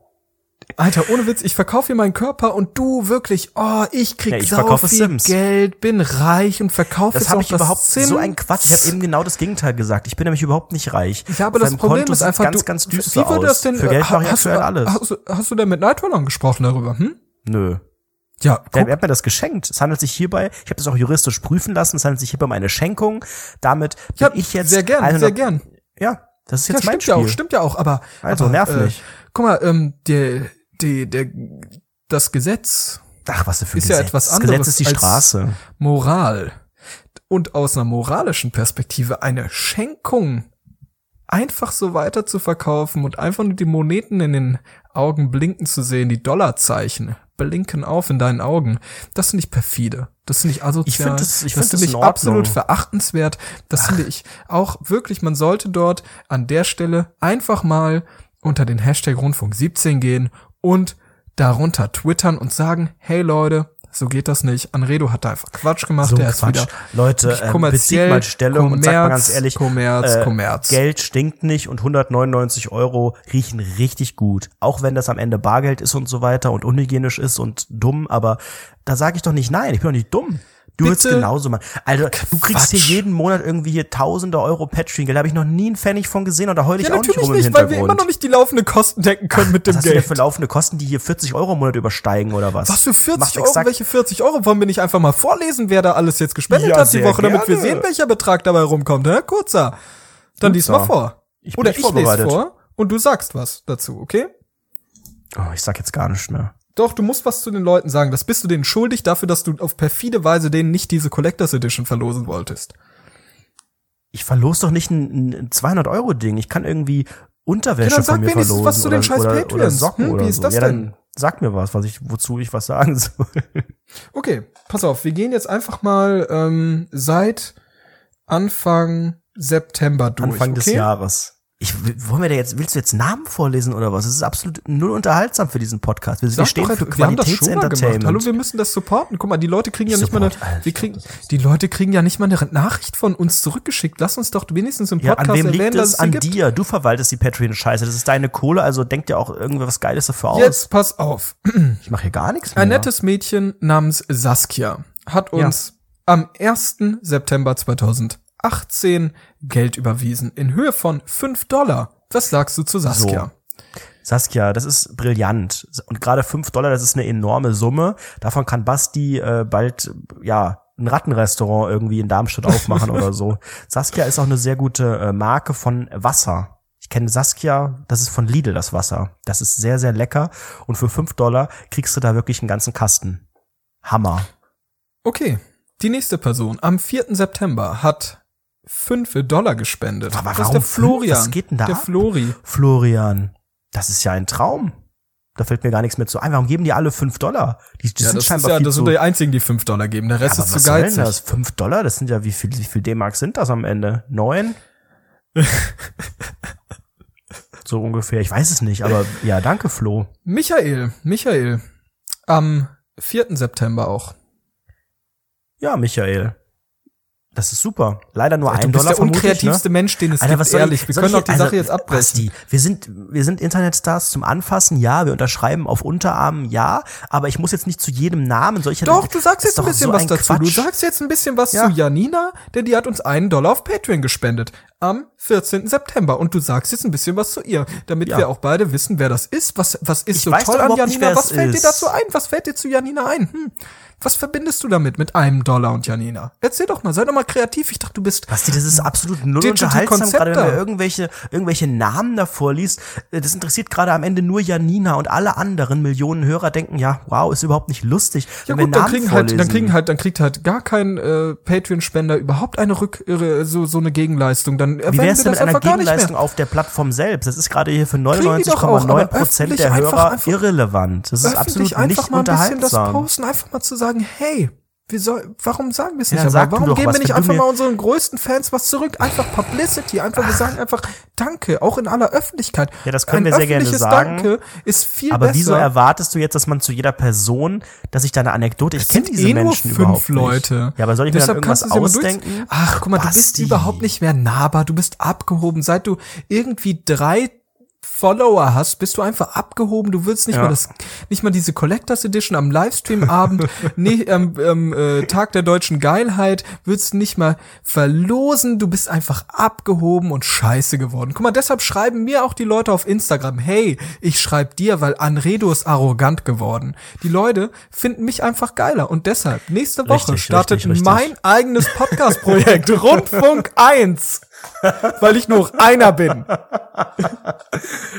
Alter, ohne Witz, ich verkaufe hier meinen Körper und du wirklich, oh, ich krieg Ja, ich sau viel Sims. Geld, bin reich und verkaufe Das jetzt habe auch ich überhaupt Sims. so ein Quatsch. Ich habe eben genau das Gegenteil gesagt. Ich bin nämlich überhaupt nicht reich. Ja, aber Auf das Problem Konto ist einfach, ganz, du, ganz wie düster würde das denn, Für Geld mache ich hast, aktuell du, alles. Hast, du- hast du denn mit Nightwallon gesprochen darüber, hm? Nö. Ja, guck, er hat mir das geschenkt. Es handelt sich hierbei, ich habe das auch juristisch prüfen lassen, es handelt sich hierbei um eine Schenkung. Damit bin ja, ich jetzt sehr gern, 100 sehr gern. Ja, das ist Ja, jetzt mein stimmt Spiel. ja auch, stimmt ja auch, aber Also, aber, nerv äh. Guck mal, ähm, der, die, der, das Gesetz Ach, was für ist ja Gesetz. etwas Das anderes Gesetz ist die als- Straße. Moral. Und aus einer moralischen Perspektive eine Schenkung einfach so weiter zu verkaufen und einfach nur die Moneten in den Augen blinken zu sehen, die Dollarzeichen blinken auf in deinen Augen. Das finde ich perfide. Das finde ich asozial. Ich find das- ich find das finde ich absolut verachtenswert. Das finde ich auch wirklich, man sollte dort an der Stelle einfach mal unter den Hashtag Rundfunk 17 gehen und darunter twittern und sagen, hey Leute, so geht das nicht. Anredo hat da einfach Quatsch gemacht. So der ein ist Quatsch. wieder Leute, ähm, kommerziell, mal Stellung und sagt mal ganz Kommerz, ehrlich, Kommerz, äh, Kommerz. Geld stinkt nicht und 199 Euro riechen richtig gut. Auch wenn das am Ende Bargeld ist und so weiter und unhygienisch ist und dumm, aber da sage ich doch nicht nein, ich bin doch nicht dumm. Du würdest genauso machen. Also, du kriegst hier jeden Monat irgendwie hier tausende Euro Patreon-Geld. Da habe ich noch nie einen Pfennig von gesehen und da heule ich Ja, auch nicht natürlich rum im nicht, weil wir immer Hintergrund. noch nicht die laufenden Kosten decken können mit dem Was hast du denn Geld. für laufende Kosten, die hier 40 Euro im Monat übersteigen oder was? Was für 40 Macht Euro? Welche 40 Euro? Wollen wir nicht einfach mal vorlesen, wer da alles jetzt gespendet Ja, hat die Woche, damit wir gerne. sehen, welcher Betrag dabei rumkommt, hä? Kurzer. Dann lies Kurzer. mal vor. Ich bin Oder nicht ich lese vor und du sagst was dazu, okay? Oh, ich sag jetzt gar nichts mehr. Doch, du musst was zu den Leuten sagen. Das bist du denen schuldig dafür, dass du auf perfide Weise denen nicht diese Collectors Edition verlosen wolltest. Ich verlos doch nicht ein, ein 200 Euro Ding. Ich kann irgendwie Unterwäsche Ja, dann sag von mir verlosen was zu den oder, scheiß oder, oder Patreons. Socken Hm, oder wie ist so. das ja, denn? dann sag mir was, was ich, wozu ich was sagen soll. Okay, pass auf, wir gehen jetzt einfach mal ähm, seit Anfang September durch. Anfang okay? des Jahres. Ich, wollen wir da jetzt, willst du jetzt Namen vorlesen oder was? Das ist absolut null unterhaltsam für diesen Podcast. Wir, wir stehen doch, für mal gemacht. Qualitätsentertainment. Hallo, wir müssen das supporten. Guck mal, die Leute kriegen ja Ich nicht mal eine, support alles. wir kriegen, die Leute kriegen ja nicht mal eine Nachricht von uns zurückgeschickt. Lass uns doch wenigstens im Ja, Podcast an wem erwähnen, liegt dass es? es An gibt. dir. Du verwaltest die Patreon-Scheiße. Das ist deine Kohle, also denk dir auch irgendwas Geiles dafür aus. Jetzt pass auf. Ich mache hier gar nichts mehr. Ein nettes Mädchen namens Saskia hat uns am 1. September 2018 Geld überwiesen in Höhe von 5 Dollar. Was sagst du zu Saskia? Saskia, das ist brillant. Und gerade 5 Dollar, das ist eine enorme Summe. Davon kann Basti äh, bald, ja, ein Rattenrestaurant irgendwie in Darmstadt aufmachen oder so. Saskia ist auch eine sehr gute äh, Marke von Wasser. Ich kenne Saskia, das ist von Lidl das Wasser. Das ist sehr, sehr lecker. Und für 5 Dollar kriegst du da wirklich einen ganzen Kasten. Hammer. Okay, die nächste Person am 4. September hat 5 Dollar gespendet. Aber das ist warum der fünf? Florian. Was geht denn da Der ab? Flori. Florian, das ist ja ein Traum. Da fällt mir gar nichts mehr zu ein. Warum geben die alle 5 Dollar? Die, die Ja, sind das ist scheinbar ja, viel das sind die einzigen, die 5 Dollar geben. Der Rest Aber ist zu soll denn geizig. das? 5 Dollar? Das sind ja, wie viel, wie viel D-Mark sind das am Ende? Neun? so ungefähr. Ich weiß es nicht, aber ja, danke, Flo. Michael, Michael, am 4. September auch. Ja, Michael. Das ist super. Leider nur du ein bist Dollar der vermutlich, unkreativste ne? Mensch, den es Alter, gibt, was ehrlich. ich, Wir können doch die also, Sache jetzt abbrechen. Basti, wir sind, wir sind Internetstars zum Anfassen, ja, wir unterschreiben auf Unterarmen, ja, aber ich muss jetzt nicht zu jedem Namen solche Doch, du sagst jetzt ein bisschen so was ein dazu. Du Quatsch. sagst jetzt ein bisschen was Ja. zu Janina, denn die hat uns einen Dollar auf Patreon gespendet. Am 14. September. Und du sagst jetzt ein bisschen was zu ihr, damit Ja. wir auch beide wissen, wer das ist. Was, was ist Ich so toll an nicht, Janina? wer was fällt dir ist. dazu ein? Was fällt dir zu Janina ein? Hm. Was verbindest du damit, mit einem Dollar und Janina? Erzähl doch mal, sei doch mal kreativ. Ich dachte, du bist Basti, das ist absolut null unterhaltsam, gerade wenn du irgendwelche, irgendwelche Namen davor liest. Äh, Das interessiert gerade am Ende nur Janina und alle anderen Millionen Hörer denken, ja, wow, ist überhaupt nicht lustig. Ja wenn gut, dann kriegen halt, dann vorlesen. kriegen halt, dann kriegt halt gar kein äh, Patreon-Spender überhaupt eine Rück, so so eine Gegenleistung. Dann Wie wär's denn mit einer einfach. Gegenleistung auf der Plattform selbst? Das ist gerade hier für Kriegen die doch auch, aber 99,9 Prozent der einfach- Hörer einfach- irrelevant. Das ist absolut einfach nicht mal ein bisschen das posten, einfach mal zu sagen, hey, wie soll, warum sagen wir es Ja, nicht? sag aber warum geben wir nicht einfach mal unseren größten Fans was zurück? Einfach Publicity, einfach, wir sagen einfach Danke, auch in aller Öffentlichkeit. Ja, das können Ein wir sehr gerne sagen. Danke ist viel Aber besser. wieso erwartest du jetzt, dass man zu jeder Person, dass ich da eine Anekdote, ich kenne diese eh nur Menschen fünf überhaupt Leute. nicht. Ja, aber soll ich mir dann Deshalb irgendwas ja ausdenken? Ach, guck mal, du bist Basti. überhaupt nicht mehr nahbar, du bist abgehoben. Seit du irgendwie drei Follower hast, bist du einfach abgehoben. Du willst nicht Ja. mal das, nicht mal diese Collectors Edition am Livestream-Abend, nee, am am, äh, Tag der deutschen Geilheit, willst du nicht mal verlosen. Du bist einfach abgehoben und scheiße geworden. Guck mal, deshalb schreiben mir auch die Leute auf Instagram, hey, ich schreib dir, weil Anredo ist arrogant geworden. Die Leute finden mich einfach geiler und deshalb nächste Woche Richtig, startet richtig, richtig. mein eigenes Podcast-Projekt Rundfunk 1. Weil ich nur einer bin.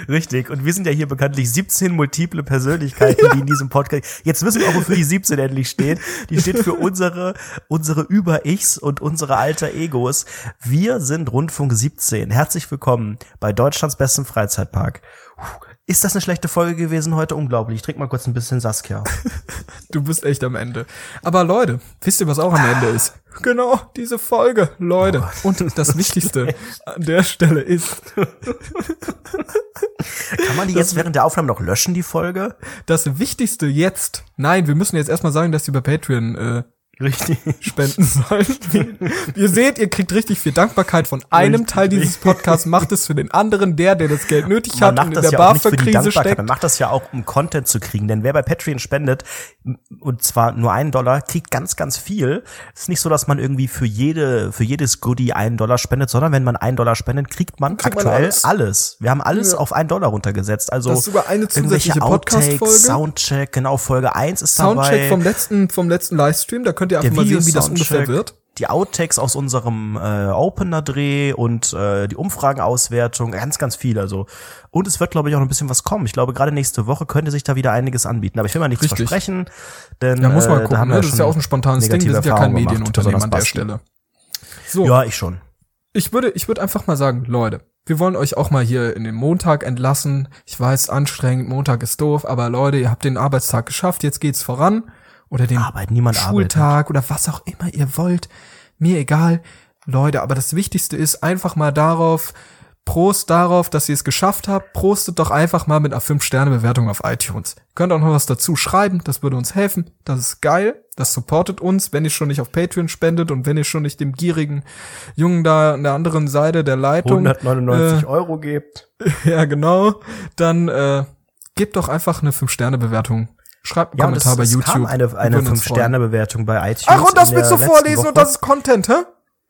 Richtig. Und wir sind ja hier bekanntlich 17 multiple Persönlichkeiten, die in diesem Podcast. Jetzt wissen wir auch, wofür die 17 endlich steht. Die steht für unsere, unsere Über-Ichs und unsere alter Egos. Wir sind Rundfunk 17. Herzlich willkommen bei Deutschlands besten Freizeitpark. Ist das eine schlechte Folge gewesen heute? Unglaublich. Ich trinke mal kurz ein bisschen Saskia. Du bist echt am Ende. Aber Leute, wisst ihr, was auch am Ende ist? Genau, diese Folge, Leute. Und das Wichtigste an der Stelle ist, Kann man die jetzt während der Aufnahme noch löschen, die Folge? das Wichtigste jetzt. Nein, wir müssen jetzt erstmal sagen, dass die bei Patreon äh, Richtig. spenden sollen. Ihr seht, ihr kriegt richtig viel Dankbarkeit von einem Richtig, Teil dieses Podcasts, macht es für den anderen, der, der das Geld nötig Man hat macht und in der ja auch nicht für die BAföG-Krise Dankbarkeit, steckt. man macht das ja auch, um Content zu kriegen. Denn wer bei Patreon spendet, und zwar nur einen Dollar, kriegt ganz, ganz viel. Es ist nicht so, dass man irgendwie für jede, für jedes Goodie einen Dollar spendet, sondern wenn man einen Dollar spendet, kriegt man Kriegt man aktuell alles. alles. Wir haben alles Ja. auf einen Dollar runtergesetzt. Also Das ist sogar eine zusätzliche Podcast-Folge. Soundcheck, genau, Folge 1 ist dabei. Soundcheck vom letzten, vom letzten Livestream, da könnt ihr einfach mal sehen, wie das ungefähr wird. Die Outtakes aus unserem äh, Opener-Dreh und äh, die Umfragenauswertung, ganz, ganz viel. Also und es wird, glaube ich, auch noch ein bisschen was kommen. Ich glaube, gerade nächste Woche könnte sich da wieder einiges anbieten. Aber ich will mal nichts Richtig. versprechen, denn Ja, muss man äh, da gucken, haben ne? wir Das ist ja auch ein spontanes Ding, wir sind ja kein Medienunternehmen an der Stelle. So, Ja, ich schon. ich würde, ich würde einfach mal sagen, Leute, wir wollen euch auch mal hier in den Montag entlassen. Ich weiß, anstrengend, Montag ist doof, aber Leute, ihr habt den Arbeitstag geschafft, jetzt geht's voran. Oder den Arbeit, niemand Schultag oder was auch immer ihr wollt. Mir egal. Leute, aber das Wichtigste ist einfach mal darauf, Prost darauf, dass ihr es geschafft habt. Prostet doch einfach mal mit einer 5-Sterne-Bewertung auf iTunes. Könnt auch noch was dazu schreiben, das würde uns helfen. Das ist geil. Das supportet uns, wenn ihr schon nicht auf Patreon spendet und wenn ihr schon nicht dem gierigen Jungen da an der anderen Seite der Leitung 199 Euro gebt. ja, genau. Dann äh, gebt doch einfach eine 5-Sterne-Bewertung. Schreibt einen Ja, Kommentar bei es YouTube. kam eine, eine würden uns freuen. 5-Sterne-Bewertung bei iTunes. Ach, und das willst du vorlesen Woche. und das ist Content, hä?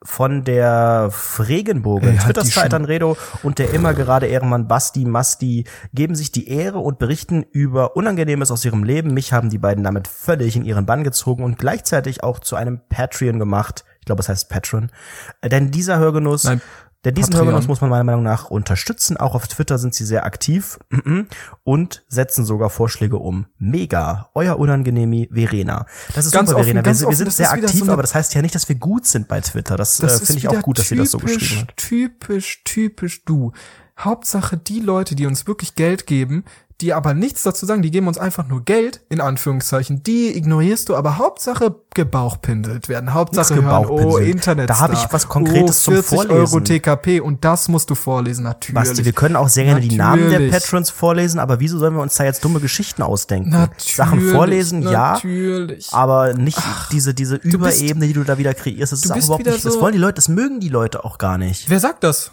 von der Regenbogen, Ey, halt Schnau- Redo und der immer gerade Ehrenmann Basti Masti geben sich die Ehre und berichten über Unangenehmes aus ihrem Leben. Mich haben die beiden damit völlig in ihren Bann gezogen und gleichzeitig auch zu einem Patreon gemacht. Ich glaube, es heißt Patreon. Äh, Denn dieser Hörgenuss, Nein, denn diesen. Hörgenuss muss man meiner Meinung nach unterstützen. Auch auf Twitter sind sie sehr aktiv und setzen sogar Vorschläge um. Mega. Euer Unangenehmi Verena. Das ist Ganz super, offen, Verena. wir, wir offen, sind das sehr aktiv, so aber das heißt ja nicht, dass wir gut sind bei Twitter. Das, Das äh, finde ich auch gut, dass sie das so geschrieben hat. Typisch, typisch du. Hauptsache die Leute, die uns wirklich Geld geben, die aber nichts dazu sagen, die geben uns einfach nur Geld, in Anführungszeichen, die ignorierst du, aber Hauptsache gebauchpindelt werden. Hauptsache Nichts hören, oh. Internet. Da hab ich was Konkretes oh, zum 40 Vorlesen. Euro TKP und das musst du vorlesen, natürlich. Basti, wir können auch sehr gerne die Namen der. Patrons vorlesen, aber wieso sollen wir uns da jetzt dumme Geschichten ausdenken? Natürlich, Sachen vorlesen, ja, Natürlich. aber nicht diese, diese bist- Überebene, die du da wieder kreierst. Das ist auch überhaupt nicht, das so- wollen die Leute, das mögen die Leute auch gar nicht. Wer sagt das?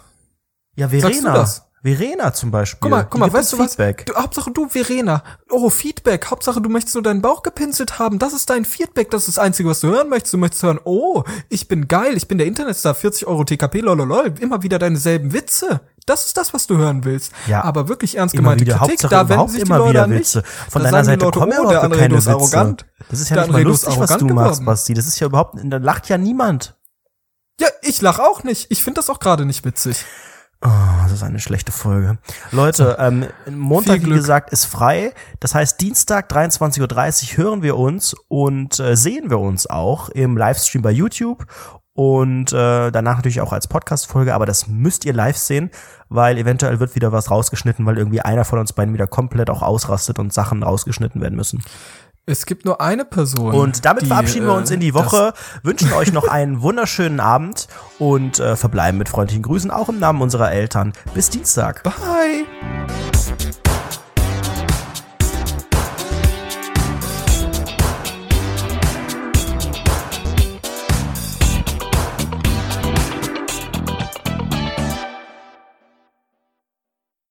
Ja, Sagst du Verena. das? Verena zum Beispiel. Guck mal, guck mal, weißt du was? Du, Hauptsache du, Verena. Oh, Feedback. Hauptsache du möchtest nur deinen Bauch gepinselt haben. Das ist dein Feedback. Das ist das Einzige, was du hören möchtest. Du möchtest hören, oh, ich bin geil. Ich bin der Internetstar. 40 Euro TKP, lololol. Immer wieder deine selben Witze. Das ist das, was du hören willst. Ja. Aber wirklich ernst Immer gemeinte wieder, Kritik, Hauptsache da wenden sich die immer Leute wieder an dich. Witze. Von Da deiner Seite Leute, kommen ja oh, überhaupt keine Witze. arrogant. Das ist ja Der nicht mal lustig, was du arrogant machst, geworden. Basti. Das ist ja überhaupt, da lacht ja niemand. Ja, ich lach auch nicht. Ich finde das auch gerade nicht witzig. Oh, das ist eine schlechte Folge. Leute, ähm, Montag, wie gesagt, ist frei. Das heißt, Dienstag, 23.30 Uhr hören wir uns und äh, sehen wir uns auch im Livestream bei YouTube und äh, danach natürlich auch als Podcast-Folge, aber das müsst ihr live sehen, weil eventuell wird wieder was rausgeschnitten, weil irgendwie einer von uns beiden wieder komplett auch ausrastet und Sachen rausgeschnitten werden müssen. Es gibt nur eine Person. Und damit die, verabschieden wir äh, uns in die das- Woche, wünschen euch noch einen wunderschönen Abend und äh, verbleiben mit freundlichen Grüßen auch im Namen unserer Eltern. Bis Dienstag. Bye.